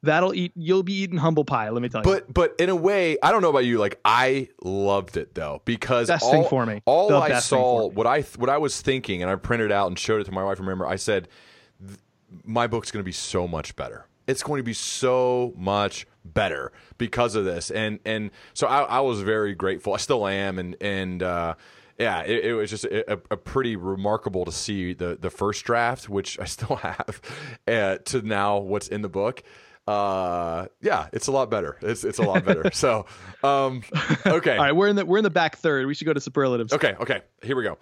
that'll eat. You'll be eating humble pie. Let me tell you. But but in a way, I don't know about you. Like I loved it though because Best all, thing for me. All The I saw, what I what I was thinking, and I printed out and showed it to my wife. And remember, I said, my book's going to be so much better. It's going to be so much better because of this. And and so I, I was very grateful. I still am. And and uh, yeah, it, it was just a, a pretty remarkable to see the the first draft, which I still have, uh, to now what's in the book. Uh, yeah, it's a lot better. It's it's a lot better. so, um, okay, all right, we're in the we're in the back third. We should go to superlatives. okay, okay. Here we go.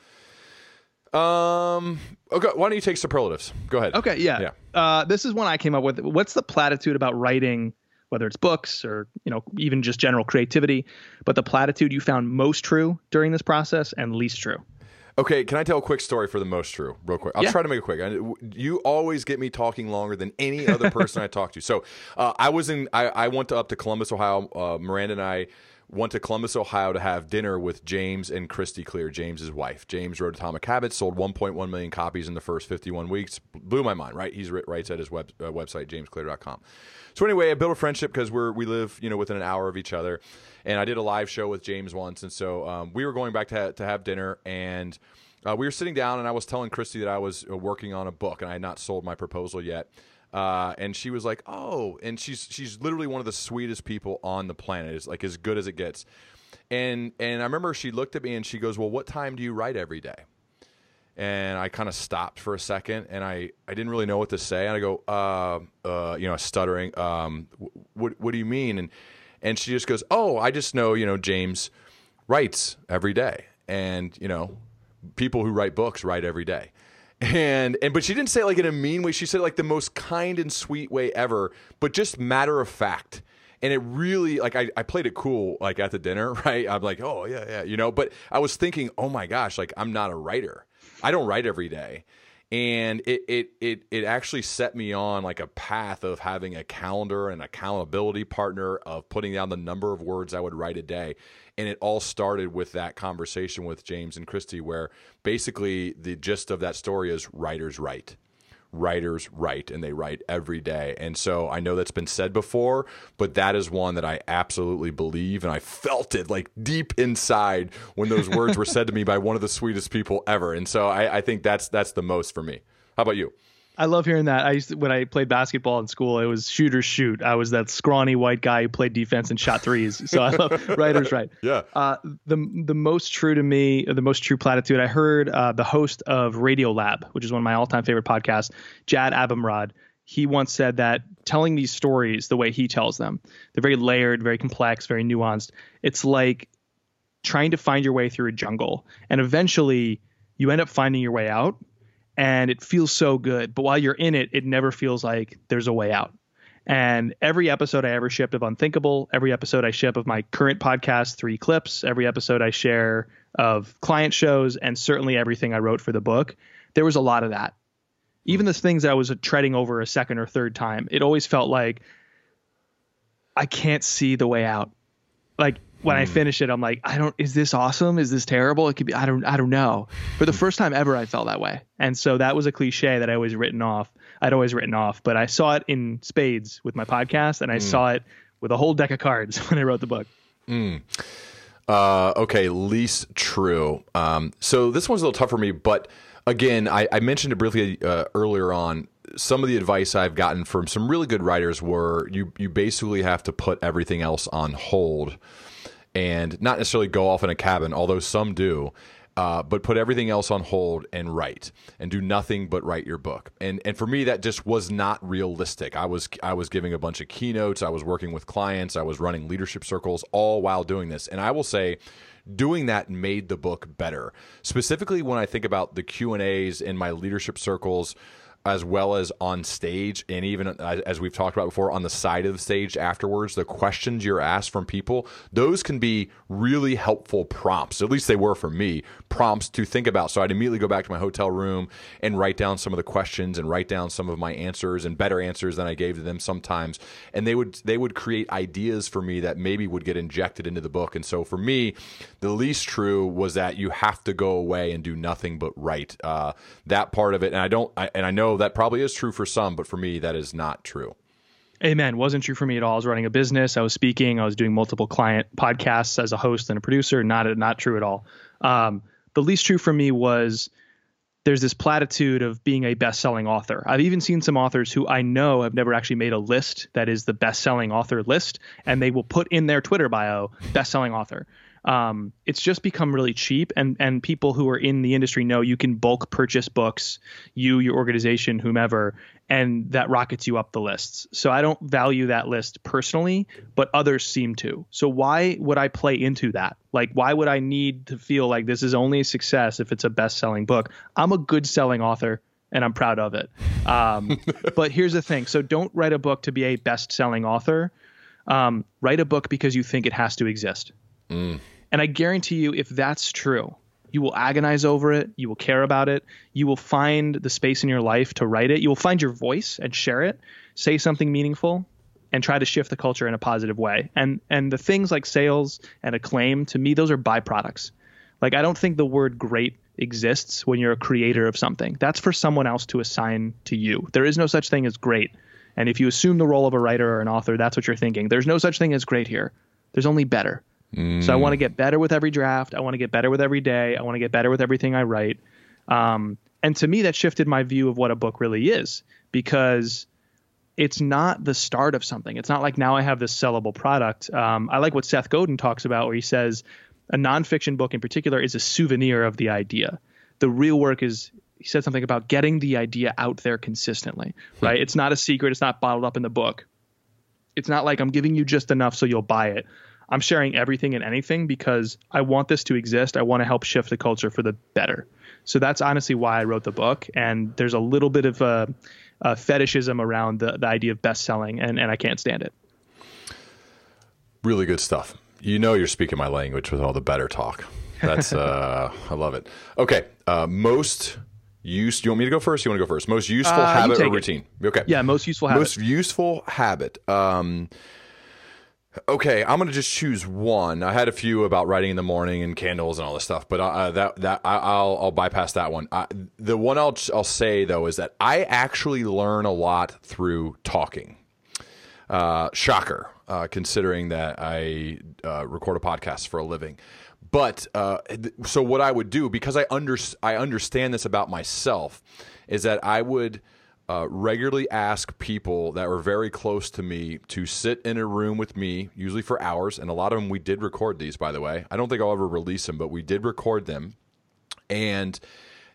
Um, okay. Why don't you take superlatives? Go ahead. Okay, yeah. Yeah. Uh, this is one I came up with. What's the platitude about writing, whether it's books or you know even just general creativity, but the platitude you found most true during this process and least true? Okay, can I tell a quick story for the most true, real quick? I'll Yeah. try to make it quick. You always get me talking longer than any other person I talk to. So uh, I was in. I, I went to, up to Columbus, Ohio. Uh, Miranda and I went to Columbus, Ohio, to have dinner with James and Christy Clear, James's wife. James wrote Atomic Habits, sold 1.1 million copies in the first 51 weeks. Blew my mind. Right? Writ- writes at his web, uh, website, jamesclear.com. So anyway, I built a friendship because we're we live you know within an hour of each other, and I did a live show with James once, and so um, we were going back to ha- to have dinner and. Uh, we were sitting down, and I was telling Christy that I was uh, working on a book, and I had not sold my proposal yet. Uh, and she was like, "Oh," and she's she's literally one of the sweetest people on the planet. It's like as good as it gets. And and I remember she looked at me and she goes, "Well, what time do you write every day?" And I kind of stopped for a second, and I, I didn't really know what to say. And I go, uh, uh, you know, stuttering. Um, what what do you mean? And and she just goes, "Oh, I just know, you know, James writes every day, and you know, people who write books write every day." And and but she didn't say it like in a mean way. She said it like the most kind and sweet way ever, but just matter of fact. And it really like I, I played it cool like at the dinner, right? I'm like, oh yeah, yeah, you know. But I was thinking, oh my gosh, like I'm not a writer. I don't write every day. And it it it it actually set me on like a path of having a calendar and accountability partner of putting down the number of words I would write a day. And it all started with that conversation with James and Christy, where basically the gist of that story is writers write writers write and they write every day. And so I know that's been said before, but that is one that I absolutely believe. And I felt it like deep inside when those words were said to me by one of the sweetest people ever. And so I, I think that's that's the most for me. How about you? I love hearing that. I used to, when I played basketball in school, it was shooters shoot. I was that scrawny white guy who played defense and shot threes. So I love writers right. Yeah. Uh, the the most true to me, the most true platitude I heard uh, the host of Radio Lab, which is one of my all time favorite podcasts, Jad Abumrad. He once said that telling these stories the way he tells them, they're very layered, very complex, very nuanced. It's like trying to find your way through a jungle, and eventually you end up finding your way out and it feels so good. But while you're in it, it never feels like there's a way out. And every episode I ever shipped of Unthinkable, every episode I ship of my current podcast, Three Clips, every episode I share of client shows, and certainly everything I wrote for the book, there was a lot of that. Even the things that I was treading over a second or third time, it always felt like I can't see the way out. Like when mm. I hmm. finish it, I'm like, I don't. Is this awesome? Is this terrible? It could be. I don't. I don't know. For the first time ever, I felt that way, and so that was a cliche that I always written off. I'd always written off, but I saw it in spades with my podcast, and I mm. saw it with a whole deck of cards when I wrote the book. Mm. Uh, okay, least true. Um, so this one's a little tough for me, but again, I, I mentioned it briefly uh, earlier on. Some of the advice I've gotten from some really good writers were you you basically have to put everything else on hold and not necessarily go off in a cabin, although some do. Uh, but put everything else on hold and write and do nothing but write your book. And and for me, that just was not realistic. I was I was giving a bunch of keynotes, I was working with clients, I was running leadership circles, all while doing this. And I will say, doing that made the book better. Specifically, when I think about the Q and A's in my leadership circles as well as on stage and even as we've talked about before on the side of the stage afterwards the questions you're asked from people those can be really helpful prompts at least they were for me prompts to think about. So i'd immediately go back to my hotel room and write down some of the questions and write down some of my answers and better answers than i gave to them sometimes. And they would they would create ideas for me that maybe would get injected into the book. And so for me the least true was that you have to go away and do nothing but write uh, that part of it. And i don't I, and i know that probably is true for some, but for me, that is not true. Amen. Wasn't true for me at all. I was running a business. I was speaking. I was doing multiple client podcasts as a host and a producer. Not not true at all. Um, the least true for me was there's this platitude of being a best-selling author. I've even seen some authors who I know have never actually made a list that is the best-selling author list, and they will put in their Twitter bio best-selling author um, it's just become really cheap and and people who are in the industry know you can bulk purchase books you your organization whomever and that rockets you up the lists. So i don't value that list personally but others seem to. So why would i play into that? Like why would i need to feel like this is only a success if it's a best selling book? I'm a good selling author and i'm proud of it. Um, but here's the thing. So don't write a book to be a best selling author. Um, write a book because you think it has to exist Mm. And I guarantee you, if that's true, you will agonize over it. You will care about it. You will find the space in your life to write it. You will find your voice and share it. Say something meaningful and try to shift the culture in a positive way. And and the things like sales and acclaim to me those are byproducts. Like I don't think the word great exists when you're a creator of something. That's for someone else to assign to you. There is no such thing as great. And if you assume the role of a writer or an author, that's what you're thinking. There's no such thing as great here. There's only better. Mm. So I want to get better with every draft. I want to get better with every day. I want to get better with everything I write. Um, and to me, that shifted my view of what a book really is because it's not the start of something. It's not like now I have this sellable product. Um, I like what Seth Godin talks about, where he says a nonfiction book in particular is a souvenir of the idea. The real work is he said something about getting the idea out there consistently, hmm. right? It's not a secret. It's not bottled up in the book. It's not like I'm giving you just enough so you'll buy it. I'm sharing everything and anything because I want this to exist. I want to help shift the culture for the better. So that's honestly why I wrote the book. And there's a little bit of a, a fetishism around the, the idea of best selling, and, and I can't stand it. Really good stuff. You know, you're speaking my language with all the better talk. That's, uh, I love it. Okay. Uh, most use, you want me to go first? You want to go first? Most useful uh, habit or routine? It. Okay. Yeah, most useful habit. Most useful habit. Um, Okay, I'm gonna just choose one. I had a few about writing in the morning and candles and all this stuff, but uh, that that I, will I'll bypass that one. I, the one I'll I'll say though is that I actually learn a lot through talking. Uh, shocker, uh, considering that I uh, record a podcast for a living. But uh, so what I would do because I under I understand this about myself is that I would uh, regularly ask people that were very close to me to sit in a room with me, usually for hours. And a lot of them, we did record these, by the way. I don't think I'll ever release them, but we did record them. And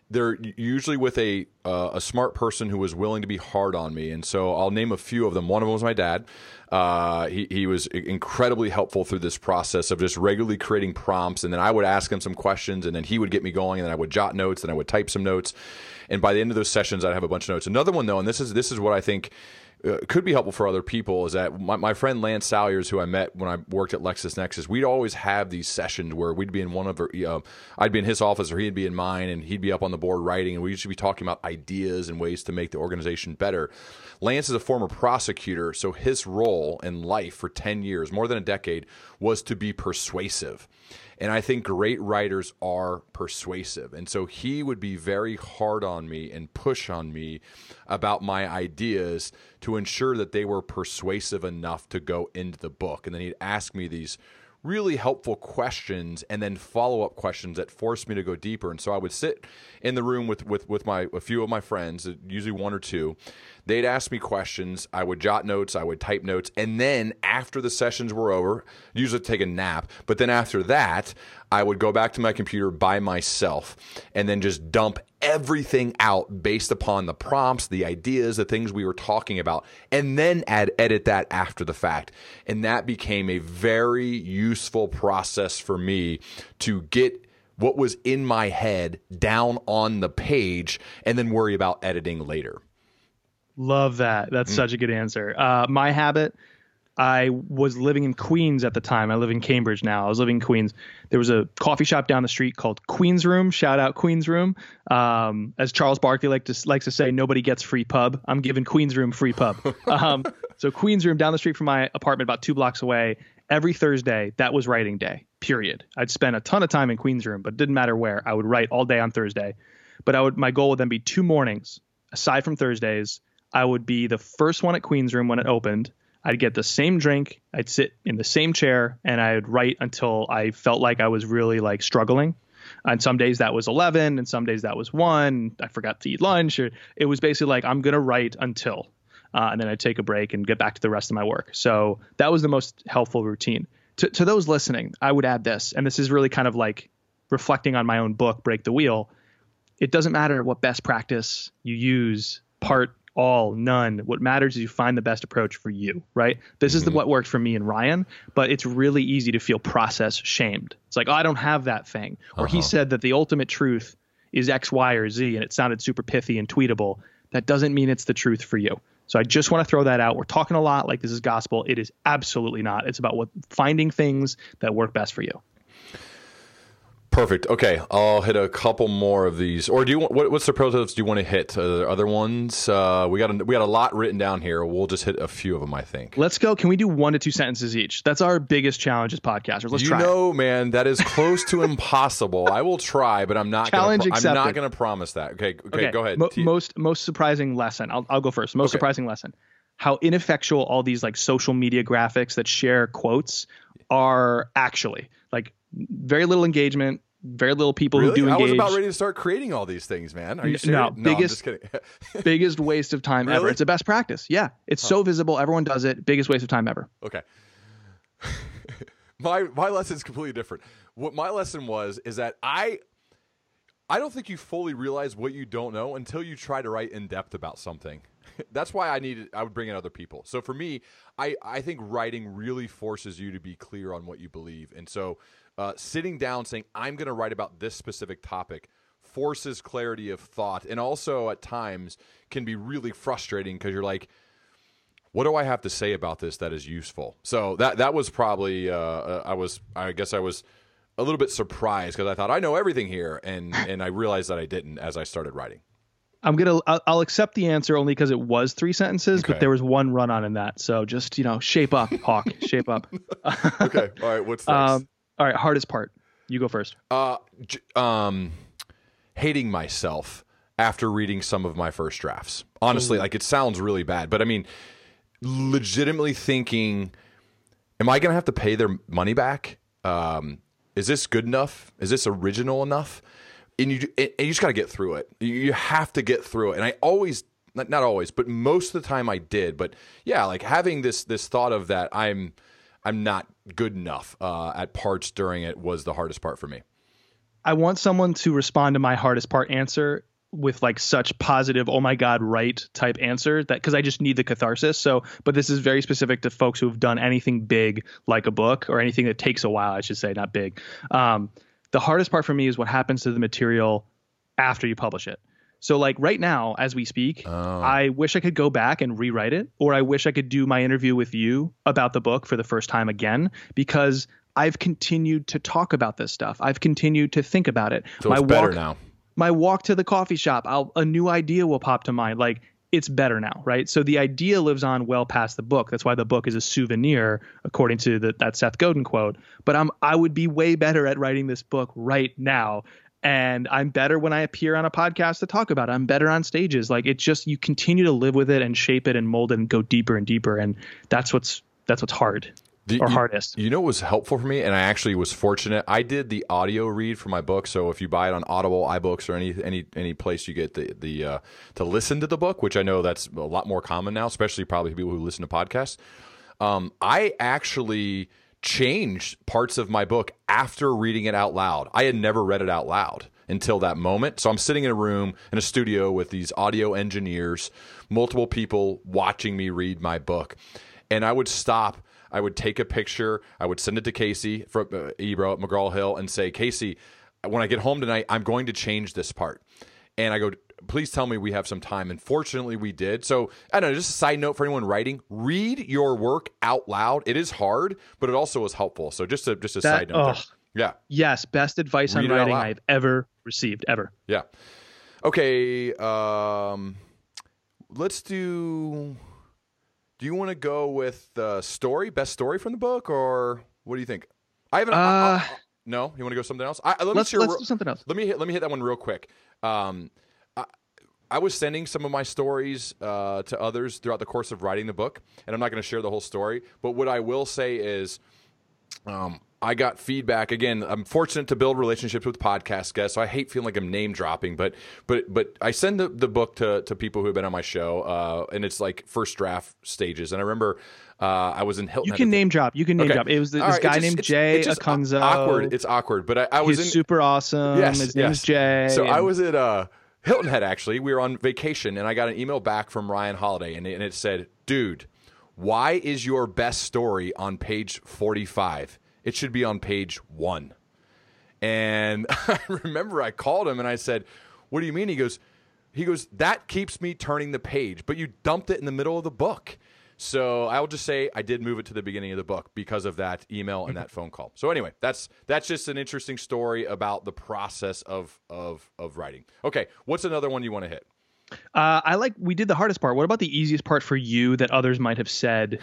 they're usually with a uh, a smart person who was willing to be hard on me, and so I'll name a few of them. One of them was my dad. Uh, he he was incredibly helpful through this process of just regularly creating prompts, and then I would ask him some questions, and then he would get me going, and then I would jot notes, and I would type some notes, and by the end of those sessions, I'd have a bunch of notes. Another one though, and this is this is what I think uh, could be helpful for other people is that my, my friend Lance Salyers, who I met when I worked at LexisNexis, we'd always have these sessions where we'd be in one of our, uh, I'd be in his office or he'd be in mine, and he'd be up on the board writing, and we'd be talking about ideas and ways to make the organization better. Lance is a former prosecutor, so his role in life for 10 years, more than a decade, was to be persuasive. And I think great writers are persuasive. And so he would be very hard on me and push on me about my ideas to ensure that they were persuasive enough to go into the book. And then he'd ask me these really helpful questions and then follow up questions that forced me to go deeper. And so I would sit in the room with, with, with my a few of my friends, uh, usually one or two. They'd ask me questions. I would jot notes. I would type notes. And then after the sessions were over, usually take a nap. But then after that, I would go back to my computer by myself and then just dump everything out based upon the prompts, the ideas, the things we were talking about, and then add edit that after the fact. And that became a very useful process for me to get what was in my head down on the page and then worry about editing later. Love that. That's mm. such a good answer. Uh, my habit, I was living in Queens at the time. I live in Cambridge now. I was living in Queens. There was a coffee shop down the street called Queens Room. Shout out Queens Room. Um, as Charles Barkley like to, likes to say, nobody gets free pub. I'm giving Queens Room free pub. Um, so Queens Room down the street from my apartment, about two blocks away. Every Thursday, that was writing day. Period. I'd spend a ton of time in Queens Room, but it didn't matter where. I would write all day on Thursday. But I would my goal would then be two mornings aside from Thursdays I would be the first one at Queen's Room when it opened. I'd get the same drink, I'd sit in the same chair, and I'd write until I felt like I was really like struggling. And some days that was 11, and some days that was one. I forgot to eat lunch. Or it was basically like I'm gonna write until, uh, and then I'd take a break and get back to the rest of my work. So that was the most helpful routine. To, to those listening, I would add this, and this is really kind of like reflecting on my own book, Break the Wheel. It doesn't matter what best practice you use, part all, none. What matters is you find the best approach for you, right? This mm-hmm. is the, what worked for me and Ryan, but it's really easy to feel process shamed. It's like, oh, I don't have that thing. Or uh-huh. he said that the ultimate truth is X, Y, or Z, and it sounded super pithy and tweetable. That doesn't mean it's the truth for you. So I just want to throw that out. We're talking a lot like this is gospel. It is absolutely not. It's about what finding things that work best for you. Perfect. Okay, I'll hit a couple more of these. Or do you want what, what's the prototypes do you want to hit? Are there other ones? Uh, we got a, we got a lot written down here. We'll just hit a few of them, I think. Let's go. Can we do one to two sentences each? That's our biggest challenge as podcasters. Let's you try. You know, it. man, that is close to impossible. I will try, but I'm not. Challenge gonna, accepted. I'm not going to promise that. Okay, okay, okay. go ahead. Mo- most most surprising lesson. I'll I'll go first. Most okay. surprising lesson. How ineffectual all these like social media graphics that share quotes are actually like very little engagement very little people really? who do engage. I was about ready to start creating all these things, man. Are you serious? No, no biggest, biggest waste of time really? ever. It's a best practice. Yeah, it's huh. so visible. Everyone does it. Biggest waste of time ever. Okay. my my lesson is completely different. What my lesson was is that I I don't think you fully realize what you don't know until you try to write in depth about something. That's why I needed I would bring in other people. So for me, I I think writing really forces you to be clear on what you believe. And so uh, sitting down saying, I'm going to write about this specific topic forces clarity of thought and also at times can be really frustrating because you're like, what do I have to say about this that is useful? So that that was probably uh, uh I was I guess I was a little bit surprised because I thought I know everything here and and I realized that I didn't as I started writing. I'm gonna I'll, accept the answer only because it was three sentences, okay. but there was one run on in that. So just you know shape up, Hawk, shape up. okay, all right. What's next? Um, all right, hardest part. You go first. Uh, j- um, hating myself after reading some of my first drafts. Honestly, Ooh. like it sounds really bad, but I mean, legitimately thinking, am I going to have to pay their money back? Um, is this good enough? Is this original enough? And you, and you just got to get through it. You have to get through it. And I always, not, not always, but most of the time I did. But yeah, like having this this thought of that I'm I'm not good enough uh, at parts during it was the hardest part for me. I want someone to respond to my hardest part answer with like such positive oh my god right type answer that because i just need the catharsis. So but this is very specific to folks who have done anything big like a book or anything that takes a while i should say not big. Um, the hardest part for me is what happens to the material after you publish it So like right now, as we speak, Oh. I wish I could go back and rewrite it, or I wish I could do my interview with you about the book for the first time again because I've continued to talk about this stuff. I've continued to think about it. So my it's better walk, now. my walk to the coffee shop, I'll, a new idea will pop to mind. Like it's better now, right? So the idea lives on well past the book. That's why the book is a souvenir, according to the, that Seth Godin quote. But I'm I would be way better at writing this book right now. And I'm better when I appear on a podcast to talk about it. I'm better on stages. Like it's just you continue to live with it and shape it and mold it and go deeper and deeper. And that's what's that's what's hard Do or you- hardest. You know what was helpful for me, and I actually was fortunate. I did the audio read for my book, so if you buy it on Audible, iBooks, or any any any place you get the the uh, to listen to the book, which I know that's a lot more common now, especially probably people who listen to podcasts. Um, I actually changed parts of my book after reading it out loud. I had never read it out loud until that moment. So I'm sitting in a room in a studio with these audio engineers, multiple people watching me read my book. And I would stop, I would take a picture, I would send it to Casey from uh, Ebro at McGraw Hill and say, Casey, when I get home tonight, I'm going to change this part. And I go, please tell me we have some time. And fortunately, we did. So, I don't know, just a side note for anyone writing read your work out loud. It is hard, but it also is helpful. So, just a, just a That- side note. there. Yeah. Yes, best advice Read on writing. I've ever received ever. Yeah. Okay. Um, let's do. Do you want to go with the story, best story from the book, or what do you think? I haven't. I- I- Uh, no, you want to go something else? I, let me Let's let's do something else. let me hit, let me hit that one real quick. Um, I, was sending some of my stories uh, to others throughout the course of writing the book, and I'm not going to share the whole story. But what I will say is, um, I got feedback. Again, I'm fortunate to build relationships with podcast guests, so I hate feeling like I'm name dropping. But but but I send the, the book to to people who have been on my show, uh, and it's like first draft stages. And I remember uh, I was in Hilton. You can name drop. You can name Okay. drop. It was this right, guy just- named it's- Jay it's Acunzo. Awkward. It's awkward. But I, I was He's in super awesome. Yes, His yes. is Jay. So I was at uh, Hilton Head actually. We were on vacation, and I got an email back from Ryan Holiday, and it, said, "Dude, why is your best story on page forty-five? It should be on page one." And I remember I called him and I said, "What do you mean?" He goes, "He goes that keeps me turning the page, but you dumped it in the middle of the book." So I'll just say I did move it to the beginning of the book because of that email and that phone call. So anyway, that's that's just an interesting story about the process of of of writing. Okay, what's another one you want to hit? Uh, I like we did the hardest part. What about the easiest part for you that others might have said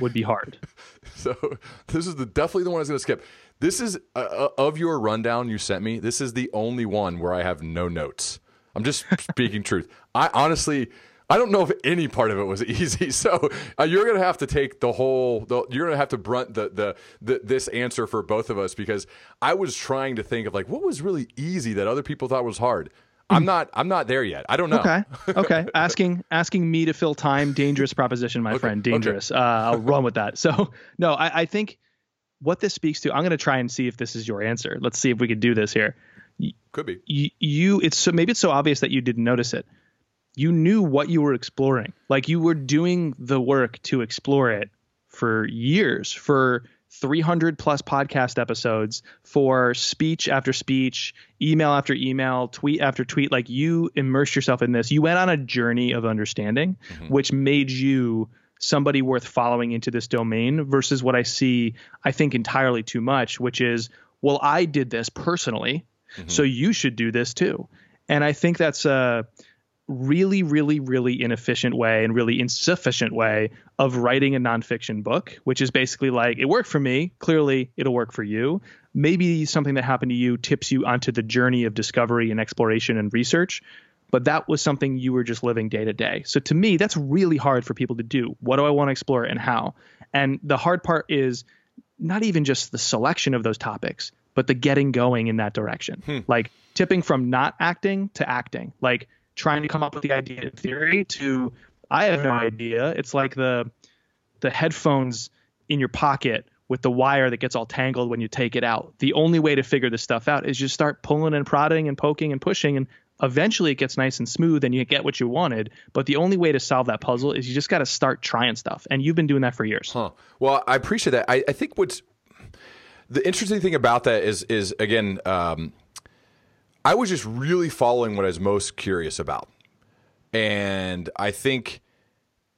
would be hard? So this is the definitely the one I was going to skip. This is uh, uh, of your rundown you sent me. This is the only one where I have no notes. I'm just speaking truth. I honestly, I don't know if any part of it was easy. So uh, you're going to have to take the whole. The, you're going to have to brunt the, the the this answer for both of us because I was trying to think of like what was really easy that other people thought was hard. I'm not. I'm not there yet. I don't know. Okay. Okay. asking asking me to fill time, dangerous proposition, my friend. okay. Dangerous. Uh, I'll run with that. So no, I, I think what this speaks to. I'm going to try and see if this is your answer. Let's see if we could do this here. Could be. You, you it's so maybe it's so obvious that you didn't notice it. You knew what you were exploring. Like you were doing the work to explore it for years, for 300 plus podcast episodes, for speech after speech, email after email, tweet after tweet. Like you immersed yourself in this. You went on a journey of understanding, mm-hmm. which made you somebody worth following into this domain versus what I see, I think, entirely too much, which is, well, I did this personally, mm-hmm. so you should do this too. And I think that's a really, really, really inefficient way and really insufficient way of writing a nonfiction book, which is basically like, it worked for me. Clearly, it'll work for you. Maybe something that happened to you tips you onto the journey of discovery and exploration and research. But that was something you were just living day to day. So to me, that's really hard for people to do. What do I want to explore and how? And the hard part is not even just the selection of those topics, but the getting going in that direction. Hmm. Like tipping from not acting to acting, like trying to come up with the idea in theory to I have no idea. It's like the the headphones in your pocket with the wire that gets all tangled when you take it out. The only way to figure this stuff out is just start pulling and prodding and poking and pushing and eventually it gets nice and smooth and you get what you wanted. But the only way to solve that puzzle is you just got to start trying stuff. And you've been doing that for years. Huh. Well, I appreciate that. I, I think what's the interesting thing about that is is again, um, I was just really following what I was most curious about. And I think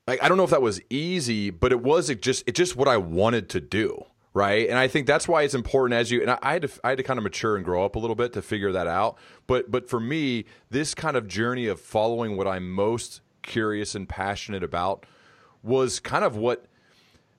like I don't know if that was easy, but it was it just it just what I wanted to do, right? And I think that's why it's important as you and I, I had to I had to kind of mature and grow up a little bit to figure that out. But but for me, this kind of journey of following what I'm most curious and passionate about was kind of what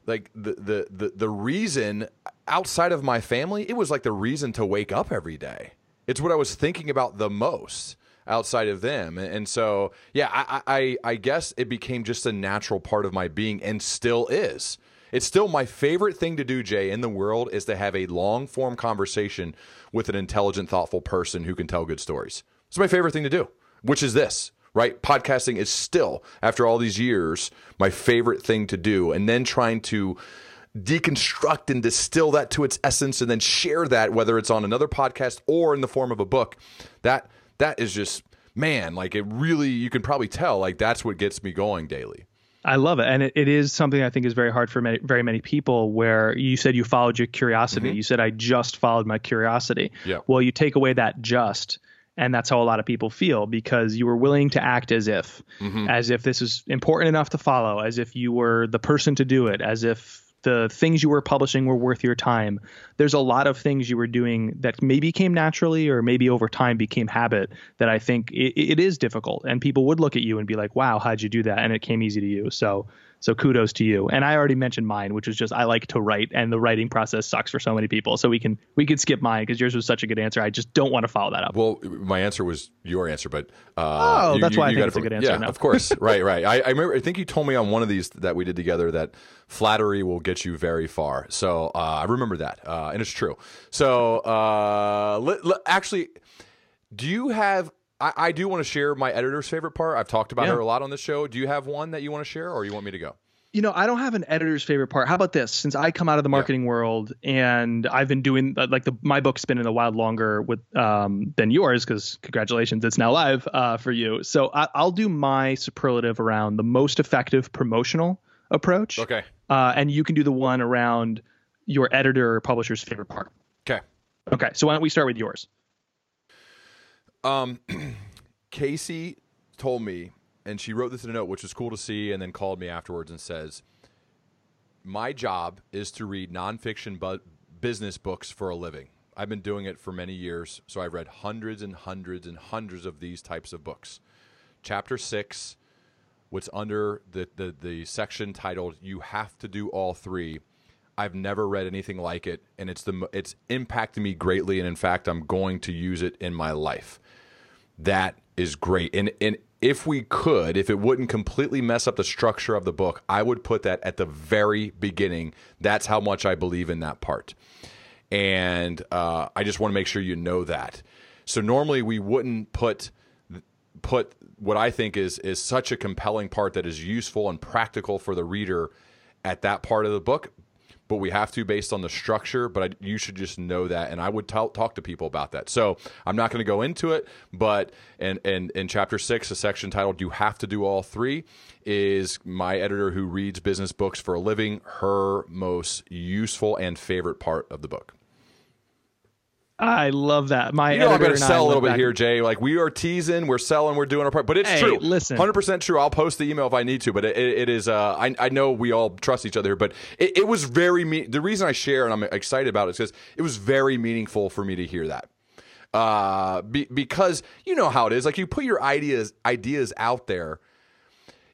like the the the, the reason outside of my family, it was like the reason to wake up every day. It's what I was thinking about the most outside of them. And so, yeah, I, I, I guess it became just a natural part of my being and still is. It's still my favorite thing to do, Jay, in the world is to have a long form conversation with an intelligent, thoughtful person who can tell good stories. It's my favorite thing to do, which is this, right? Podcasting is still, after all these years, my favorite thing to do. And then trying to deconstruct and distill that to its essence and then share that, whether it's on another podcast or in the form of a book. That that is just man, like it really you can probably tell like that's what gets me going daily. I love it, and it, it is something I think is very hard for many, very many people. Where you said you followed your curiosity, mm-hmm. you said I just followed my curiosity. Yeah. Well, you take away that just, and that's how a lot of people feel because you were willing to act as if, mm-hmm. as if this is important enough to follow, as if you were the person to do it, as if the things you were publishing were worth your time. There's a lot of things you were doing that maybe came naturally or maybe over time became habit that I think it, it is difficult. And people would look at you and be like, wow, how'd you do that? And it came easy to you. So so kudos to you. And I already mentioned mine, which was just I like to write, and the writing process sucks for so many people. So we can we can skip mine because yours was such a good answer. I just don't want to follow that up. Well, my answer was your answer, but uh, oh, you, that's you, why you I think it's a good answer. Yeah, now. of course. right, right. I, I remember. I think you told me on one of these that we did together that flattery will get you very far. So uh, I remember that, uh, and it's true. So uh, actually, do you have I, I do want to share my editor's favorite part. I've talked about yeah. her a lot on the show. Do you have one that you want to share, or you want me to go? You know, I don't have an editor's favorite part. How about this? Since I come out of the marketing yeah. world and I've been doing uh, like the my book's been in the wild longer with um, than yours because congratulations, it's now live uh, for you. So I, will do my superlative around the most effective promotional approach. Okay. Uh, and you can do the one around your editor or publisher's favorite part. Okay. Okay. So why don't we start with yours? Um, Casey told me, and she wrote this in a note, which was cool to see, and then called me afterwards and says, "My job is to read nonfiction bu- business books for a living. I've been doing it for many years, so I've read hundreds and hundreds and hundreds of these types of books. Chapter six, what's under the the, the section titled "You Have to Do All Three. I've never read anything like it, and it's the it's impacted me greatly, and in fact, I'm going to use it in my life." That is great. And and if we could, if it wouldn't completely mess up the structure of the book, I would put that at the very beginning. That's how much I believe in that part. And uh, I just want to make sure you know that. So normally we wouldn't put put what I think is is such a compelling part that is useful and practical for the reader at that part of the book but we have to based on the structure. But I, you should just know that, and I would t- talk to people about that. So I'm not going to go into it, but in, in in chapter six, a section titled "You Have to Do All Three is my editor who reads business books for a living. Her most useful and favorite part of the book. I love that. My you know I'm going to sell a little bit here, Jay. Like we are teasing, we're selling, we're doing our part, but it's hey, true. Listen, hundred percent true. I'll post the email if I need to, but it, it is. Uh, I, I know we all trust each other here, but it, it was very. Me- the reason I share and I'm excited about it is because it was very meaningful for me to hear that. Uh, be, because you know how it is. Like you put your ideas ideas out there.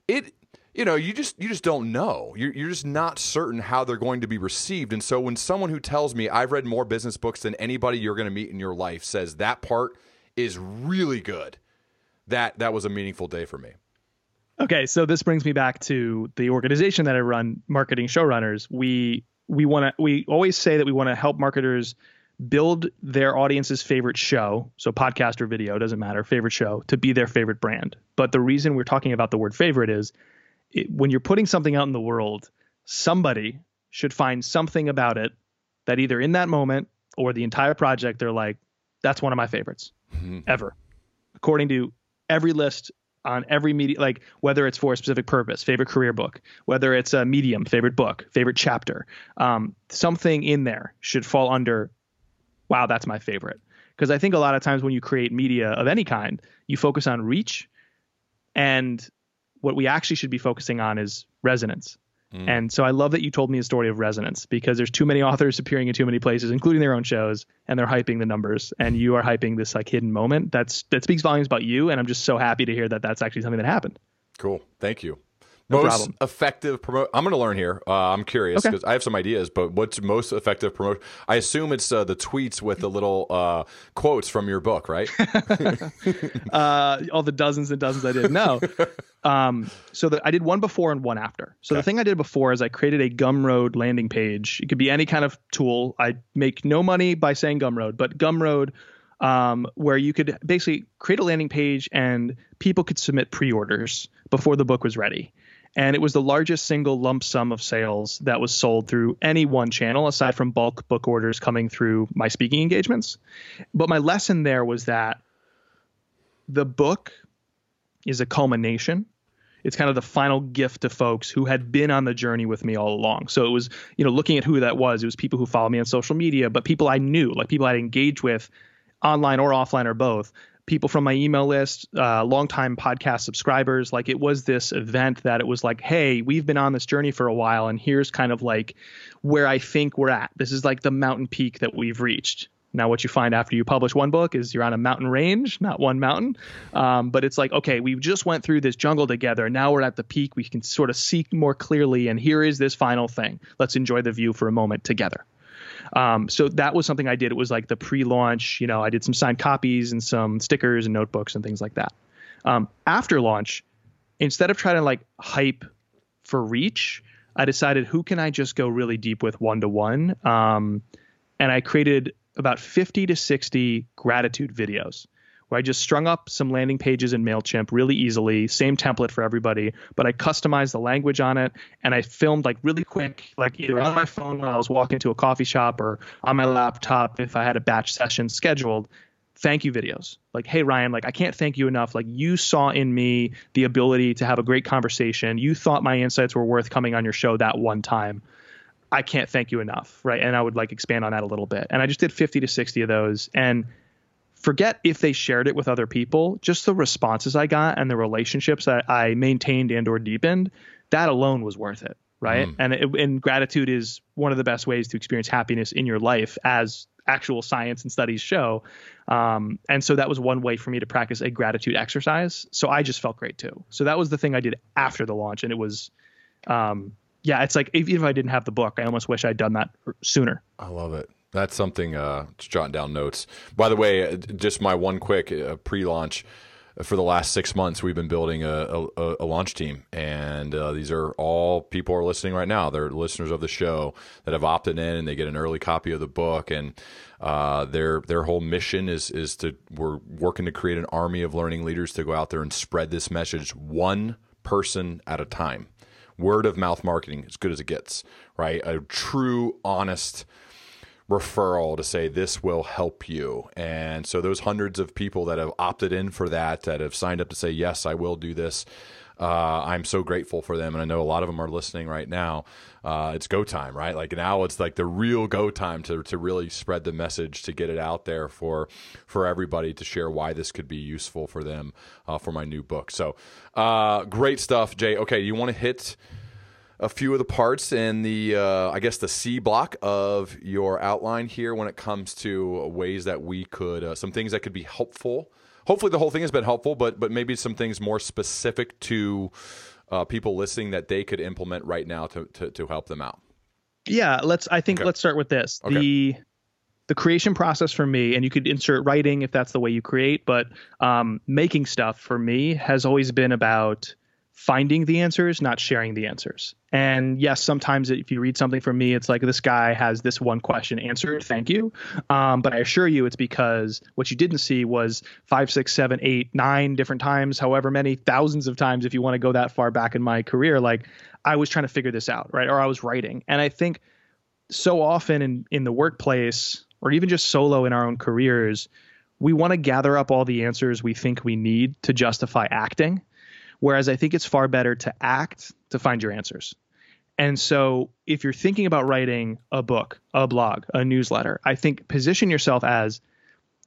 It you know you just you just don't know. You're, you're just not certain how they're going to be received. And so when someone who tells me i've read more business books than anybody you're going to meet in your life says that part is really good that that was a meaningful day for me. Okay so this brings me back to the organization that i run marketing showrunners. We we want to we always say that we want to help marketers build their audience's favorite show so podcast or video doesn't matter favorite show to be their favorite brand. But the reason we're talking about the word favorite is it, when you're putting something out in the world, somebody should find something about it that either in that moment or the entire project, they're like, that's one of my favorites mm-hmm. ever. According to every list on every media, like whether it's for a specific purpose, favorite career book, whether it's a medium, favorite book, favorite chapter, um, something in there should fall under, wow, that's my favorite because I think a lot of times when you create media of any kind, you focus on reach, and what we actually should be focusing on is resonance. Mm. And so I love that you told me a story of resonance because there's too many authors appearing in too many places, including their own shows, and they're hyping the numbers, and you are hyping this like hidden moment. That's that speaks volumes about you, and I'm just so happy to hear that that's actually something that happened. Cool, thank you. No most problem. effective promote. I'm going to learn here. Uh, I'm curious because okay. I have some ideas. But what's most effective promote? I assume it's uh, the tweets with the little uh, quotes from your book, right? Uh, all the dozens and dozens I did. No. Um, so the, I did one before and one after. So okay. the thing I did before is I created a Gumroad landing page. It could be any kind of tool. I make no money by saying Gumroad, but Gumroad. Um, where you could basically create a landing page and people could submit pre-orders before the book was ready and it was the largest single lump sum of sales that was sold through any one channel aside from bulk book orders coming through my speaking engagements. But my lesson there was that the book is a culmination. It's kind of the final gift to folks who had been on the journey with me all along. So it was you know looking at who that was it was people who follow me on social media but people i knew like people i'd engaged with online or offline or both people from my email list, uh, longtime podcast subscribers. Like it was this event that it was like, hey, we've been on this journey for a while, and here's kind of like where I think we're at. This is like the mountain peak that we've reached. Now, what you find after you publish one book is you're on a mountain range, not one mountain. Um, but it's like, okay, we just went through this jungle together. Now we're at the peak. We can sort of see more clearly. And here is this final thing. Let's enjoy the view for a moment together. Um, so that was something I did. It was like the pre-launch. You know, I did some signed copies and some stickers and notebooks and things like that. Um, after launch, instead of trying to like hype for reach, I decided who can I just go really deep with one to one, and I created about 50 to 60 gratitude videos where I just strung up some landing pages in MailChimp really easily, same template for everybody, but I customized the language on it and I filmed like really quick, like either on my phone when I was walking to a coffee shop or on my laptop if I had a batch session scheduled. Thank you videos. Like, hey, Ryan, like, I can't thank you enough. Like, you saw in me the ability to have a great conversation. You thought my insights were worth coming on your show that one time. I can't thank you enough. Right. And I would like expand on that a little bit. And I just did 50 to 60 of those. And forget if they shared it with other people just the responses i got and the relationships that i maintained and or deepened that alone was worth it right? Mm. and, it, and gratitude is one of the best ways to experience happiness in your life as actual science and studies show. Um, and so that was one way for me to practice a gratitude exercise. So i just felt great too. So that was the thing i did after the launch and it was um, yeah it's like even if i didn't have the book i almost wish i'd done that sooner. I love it that's something. Uh, just jotting down notes. By the way, uh, just my one quick uh, pre-launch. Uh, for the last six months, we've been building a, a, a launch team, and uh, these are all people are listening right now. They're listeners of the show that have opted in, and they get an early copy of the book. And uh, their their whole mission is is to we're working to create an army of learning leaders to go out there and spread this message one person at a time. Word of mouth marketing, as good as it gets, right? A true, honest referral to say this will help you. And so those hundreds of people that have opted in for that, that have signed up to say, yes, I will do this. Uh, I'm so grateful for them, and I know a lot of them are listening right now. Uh, it's go time, right? Like now, it's like the real go time to to really spread the message, to get it out there for for everybody to share why this could be useful for them uh, for my new book. So, uh, great stuff, Jay. Okay, you want to hit a few of the parts in the, uh, I guess, the C block of your outline here when it comes to ways that we could, uh, some things that could be helpful. Hopefully, the whole thing has been helpful, but but maybe some things more specific to uh, people listening that they could implement right now to, to, to help them out. Yeah, let's. I think okay. let's start with this. Okay. The the creation process for me, and you could insert writing if that's the way you create, but um, making stuff for me has always been about finding the answers, not sharing the answers. And yes, sometimes if you read something from me, it's like this guy has this one question answered. Thank you. Um, but I assure you, it's because what you didn't see was five, six, seven, eight, nine different times, however many thousands of times, if you want to go that far back in my career, like I was trying to figure this out, right? Or I was writing. And I think so often in, in the workplace, or even just solo in our own careers, we want to gather up all the answers we think we need to justify acting Whereas I think it's far better to act to find your answers. And so if you're thinking about writing a book, a blog, a newsletter, I think position yourself as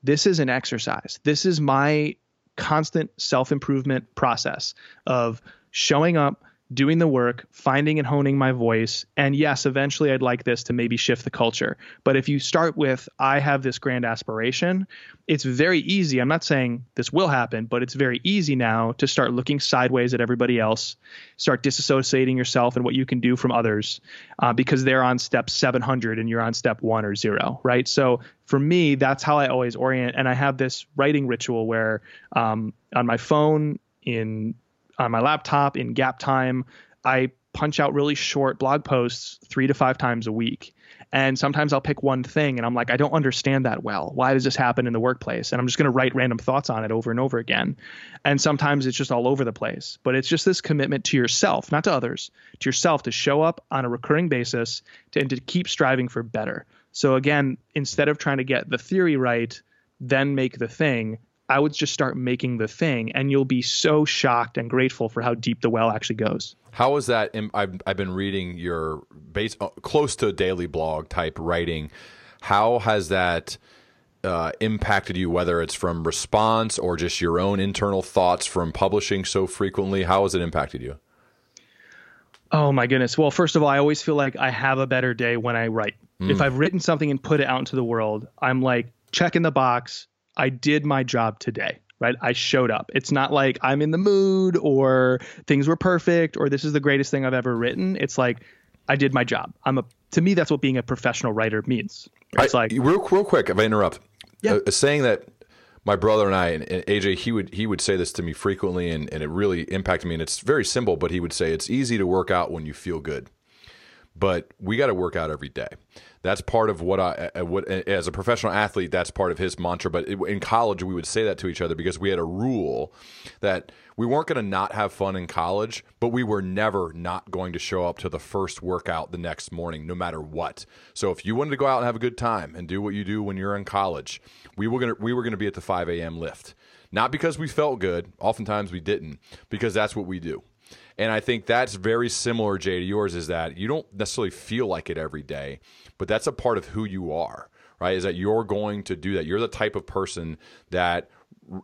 this is an exercise. This is my constant self improvement process of showing up, doing the work, finding and honing my voice. And yes, eventually I'd like this to maybe shift the culture. But if you start with, I have this grand aspiration, it's very easy. I'm not saying this will happen, but it's very easy now to start looking sideways at everybody else, start disassociating yourself and what you can do from others uh, because they're on step 700 and you're on step one or zero, right? So for me, that's how I always orient. And I have this writing ritual where um, on my phone, in on my laptop in gap time. I punch out really short blog posts three to five times a week. And sometimes I'll pick one thing and I'm like, I don't understand that well. Why does this happen in the workplace? And I'm just going to write random thoughts on it over and over again. And sometimes it's just all over the place. But it's just this commitment to yourself, not to others, to yourself to show up on a recurring basis to, and to keep striving for better. So again, instead of trying to get the theory right, then make the thing, I would just start making the thing, and you'll be so shocked and grateful for how deep the well actually goes. How is that? I've, I've been reading your base uh, close to daily blog type writing. How has that uh, impacted you? Whether it's from response or just your own internal thoughts from publishing so frequently, how has it impacted you? Oh my goodness. Well, first of all, I always feel like I have a better day when I write. Mm. If I've written something and put it out into the world, I'm like checking the box I did my job today, right? I showed up. It's not like I'm in the mood or things were perfect or this is the greatest thing I've ever written. It's like I did my job. I'm a to me that's what being a professional writer means. It's I, like real real quick if I interrupt. Yeah. Uh, saying that my brother and I and, and, AJ he would he would say this to me frequently and, and it really impacted me and it's very simple but he would say it's easy to work out when you feel good. But we got to work out every day. That's part of what I uh, what uh, as a professional athlete. That's part of his mantra. But in college, we would say that to each other because we had a rule that we weren't going to not have fun in college, but we were never not going to show up to the first workout the next morning, no matter what. So if you wanted to go out and have a good time and do what you do when you're in college, we were gonna we were gonna be at the 5 a.m. lift. Not because we felt good. Oftentimes we didn't, because that's what we do. And I think that's very similar, Jay, to yours, is that you don't necessarily feel like it every day, but that's a part of who you are, right? Is that you're going to do that. You're the type of person that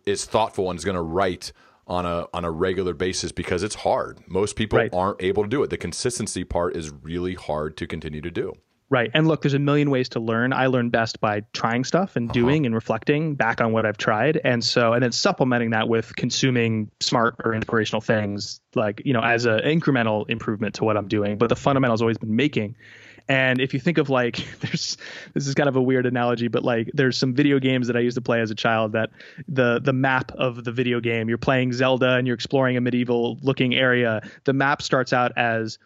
is thoughtful and is going to write on a on a regular basis because it's hard. Most people right. aren't able to do it. The consistency part is really hard to continue to do. Right. And look, there's a million ways to learn. I learn best by trying stuff and uh-huh. doing and reflecting back on what I've tried. And so, and then supplementing that with consuming smart or inspirational things, like, you know, as an incremental improvement to what I'm doing. But the fundamental's always been making. And if you think of like, there's this is kind of a weird analogy, but like there's some video games that I used to play as a child that the the map of the video game, you're playing Zelda and you're exploring a medieval looking area. The map starts out as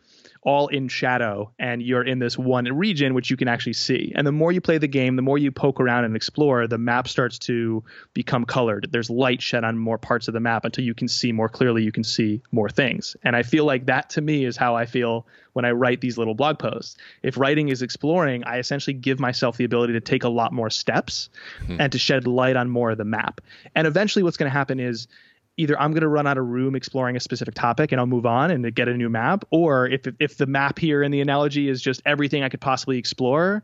all in shadow and you're in this one region which you can actually see. And the more you play the game, the more you poke around and explore, the map starts to become colored. There's light shed on more parts of the map until you can see more clearly, you can see more things. And I feel like that to me is how I feel when I write these little blog posts. If writing is exploring, I essentially give myself the ability to take a lot more steps hmm. and to shed light on more of the map. And eventually what's going to happen is either I'm going to run out of room exploring a specific topic and I'll move on and get a new map, or if if the map here in the analogy is just everything I could possibly explore,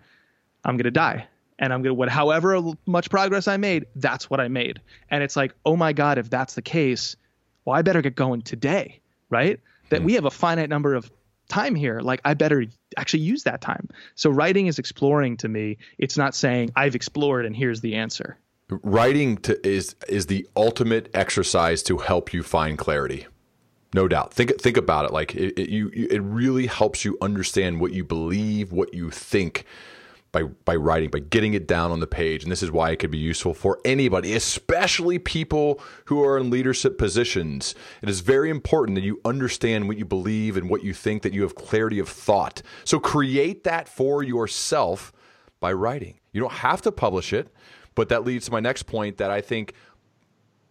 I'm going to die. And I'm going to what however much progress I made, that's what I made. And it's like, "Oh my god, if that's the case, well I better get going today." Right? That hmm. we have a finite number of time here. Like I better actually use that time. So writing is exploring to me. It's not saying I've explored and here's the answer writing to, is is the ultimate exercise to help you find clarity. No doubt. Think think about it. Like it, it, you it really helps you understand what you believe what you think by by writing by getting it down on the page. And this is why it could be useful for anybody especially people who are in leadership positions. It is very important that you understand what you believe and what you think that you have clarity of thought. So create that for yourself by writing. You don't have to publish it but that leads to my next point that I think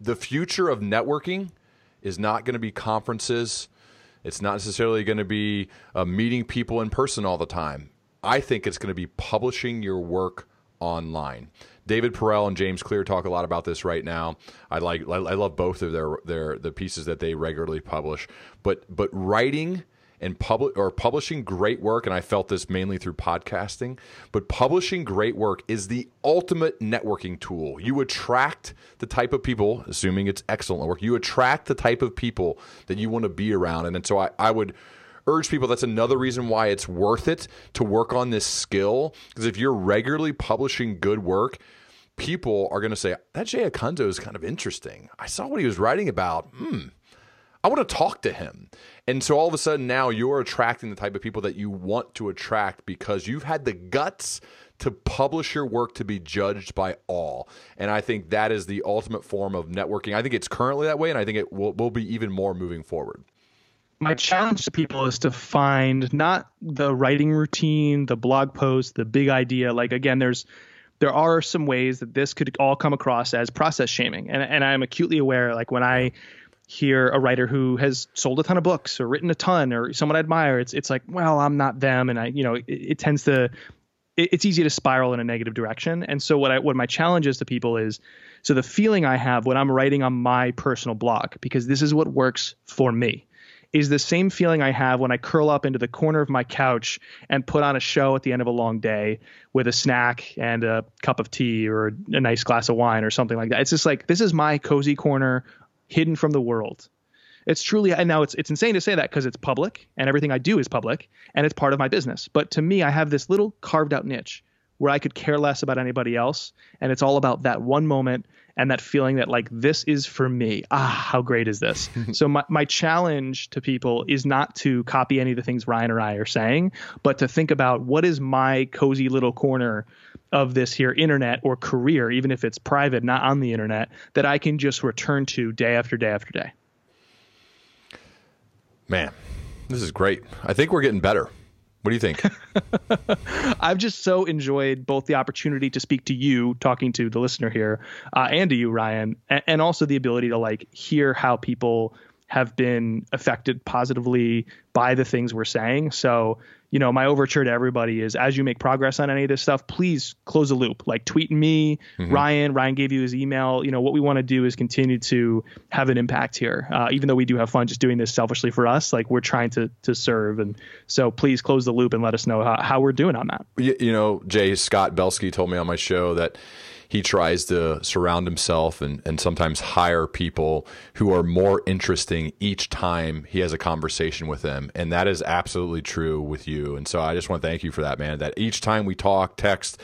the future of networking is not going to be conferences. It's not necessarily going to be uh, meeting people in person all the time. I think it's going to be publishing your work online. David Perell and James Clear talk a lot about this right now. I like I love both of their their the pieces that they regularly publish. But but writing and public or publishing great work and I felt this mainly through podcasting, but publishing great work is the ultimate networking tool. You attract the type of people, assuming it's excellent work, you attract the type of people that you want to be around. And, and so I, I would urge people that's another reason why it's worth it to work on this skill because if you're regularly publishing good work people are going to say that jay acunzo is kind of interesting i saw what he was writing about hmm i want to talk to him and so all of a sudden now you're attracting the type of people that you want to attract because you've had the guts to publish your work to be judged by all. And I think that is the ultimate form of networking. I think it's currently that way, and I think it will, will be even more moving forward my challenge to people is to find not the writing routine, the blog post, the big idea. Like again, there's there are some ways that this could all come across as process shaming, and and I'm acutely aware. Like when I hear a writer who has sold a ton of books or written a ton or someone I admire, it's it's like, well, I'm not them, and I you know it, it tends to it's easy to spiral in a negative direction. And so what I what my challenge is to people is so the feeling I have when I'm writing on my personal blog because this is what works for me is the same feeling I have when I curl up into the corner of my couch and put on a show at the end of a long day with a snack and a cup of tea or a nice glass of wine or something like that. It's just like this is my cozy corner hidden from the world. It's truly and now it's it's insane to say that because it's public and everything I do is public and it's part of my business. But to me I have this little carved out niche where I could care less about anybody else and it's all about that one moment and that feeling that like this is for me. Ah, how great is this? so my, my challenge to people is not to copy any of the things Ryan or I are saying, but to think about what is my cozy little corner of this here internet or career, even if it's private, not on the internet, that I can just return to day after day after day. Man, this is great. I think we're getting better. What do you think? I've just so enjoyed both the opportunity to speak to you, talking to the listener here, uh, and to you, Ryan, and, and also the ability to like hear how people have been affected positively by the things we're saying. So you know, my overture to everybody is as you make progress on any of this stuff, please close the loop. Like tweet me, mm-hmm. Ryan. Ryan gave you his email. You know, what we want to do is continue to have an impact here. Uh, even though we do have fun just doing this selfishly for us, like we're trying to to serve. And so please close the loop and let us know how, how we're doing on that. You, you know, Jay Scott Belsky told me on my show that he tries to surround himself and, and sometimes hire people who are more interesting each time he has a conversation with them. And that is absolutely true with you. And so I just want to thank you for that, man. That each time we talk, text,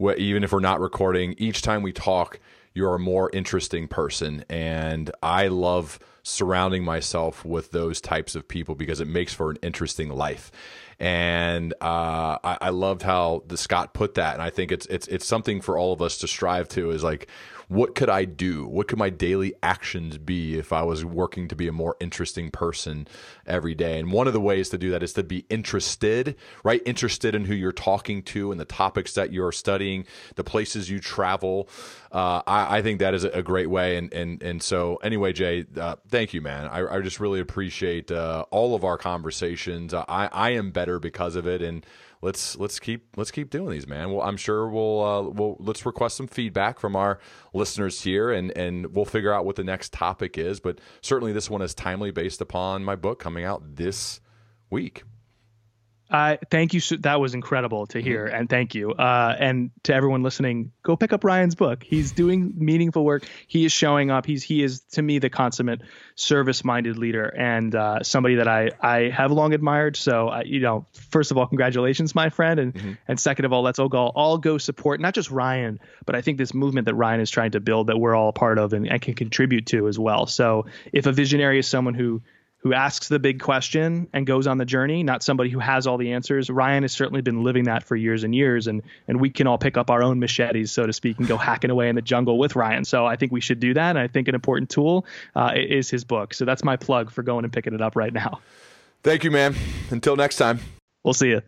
even if we're not recording, each time we talk, you're a more interesting person. And I love surrounding myself with those types of people because it makes for an interesting life and uh, I, I loved how the Scott put that, and I think it's it's it's something for all of us to strive to. Is like what could I do? What could my daily actions be if I was working to be a more interesting person every day? And one of the ways to do that is to be interested, right? Interested in who you're talking to and the topics that you're studying, the places you travel. Uh, I, I, think that is a great way. And and and so anyway, Jay, uh, thank you, man. I, I just really appreciate uh, all of our conversations. I I am better because of it, and let's let's keep let's keep doing these, man. Well, I'm sure we'll uh, we'll let's request some feedback from our listeners here, and and we'll figure out what the next topic is. But certainly, this one is timely based upon my book coming out this week. Uh, thank you. So, that was incredible to hear, mm-hmm. and thank you. Uh, and to everyone listening, go pick up Ryan's book. He's doing meaningful work. He is showing up. He's he is to me the consummate service-minded leader and uh, somebody that I I have long admired. So uh, you know, first of all, congratulations, my friend, and mm-hmm. and second of all, let's all go all go support not just Ryan, but I think this movement that Ryan is trying to build that we're all a part of and, and can contribute to as well. So if a visionary is someone who who asks the big question and goes on the journey, not somebody who has all the answers. Ryan has certainly been living that for years and years, and and we can all pick up our own machetes, so to speak, and go hacking away in the jungle with Ryan. So I think we should do that. And I think an important tool uh, is his book. So that's my plug for going and picking it up right now. Thank you, man. Until next time. We'll see you.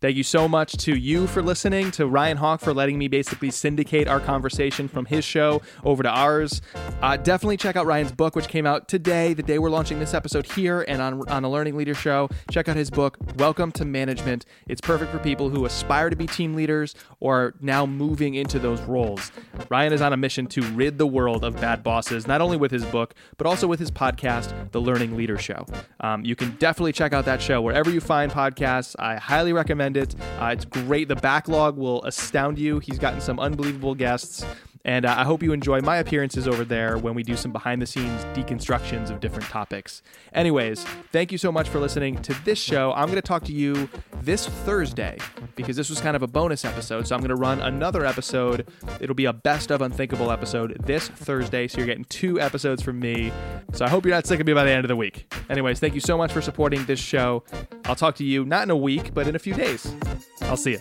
Thank you so much to you for listening, to Ryan Hawk for letting me basically syndicate our conversation from his show over to ours. Uh, definitely check out Ryan's book, which came out today, the day we're launching this episode here and on, on a Learning Leader show. Check out his book, Welcome to Management. It's perfect for people who aspire to be team leaders or are now moving into those roles. Ryan is on a mission to rid the world of bad bosses, not only with his book, but also with his podcast, The Learning Leader Show. Um, you can definitely check out that show wherever you find podcasts. I highly recommend it. Uh, it's great. The backlog will astound you. He's gotten some unbelievable guests. And uh, I hope you enjoy my appearances over there when we do some behind the scenes deconstructions of different topics. Anyways, thank you so much for listening to this show. I'm going to talk to you this Thursday because this was kind of a bonus episode. So I'm going to run another episode. It'll be a best of unthinkable episode this Thursday. So you're getting two episodes from me. So I hope you're not sick of me by the end of the week. Anyways, thank you so much for supporting this show. I'll talk to you not in a week, but in a few days. I'll see you.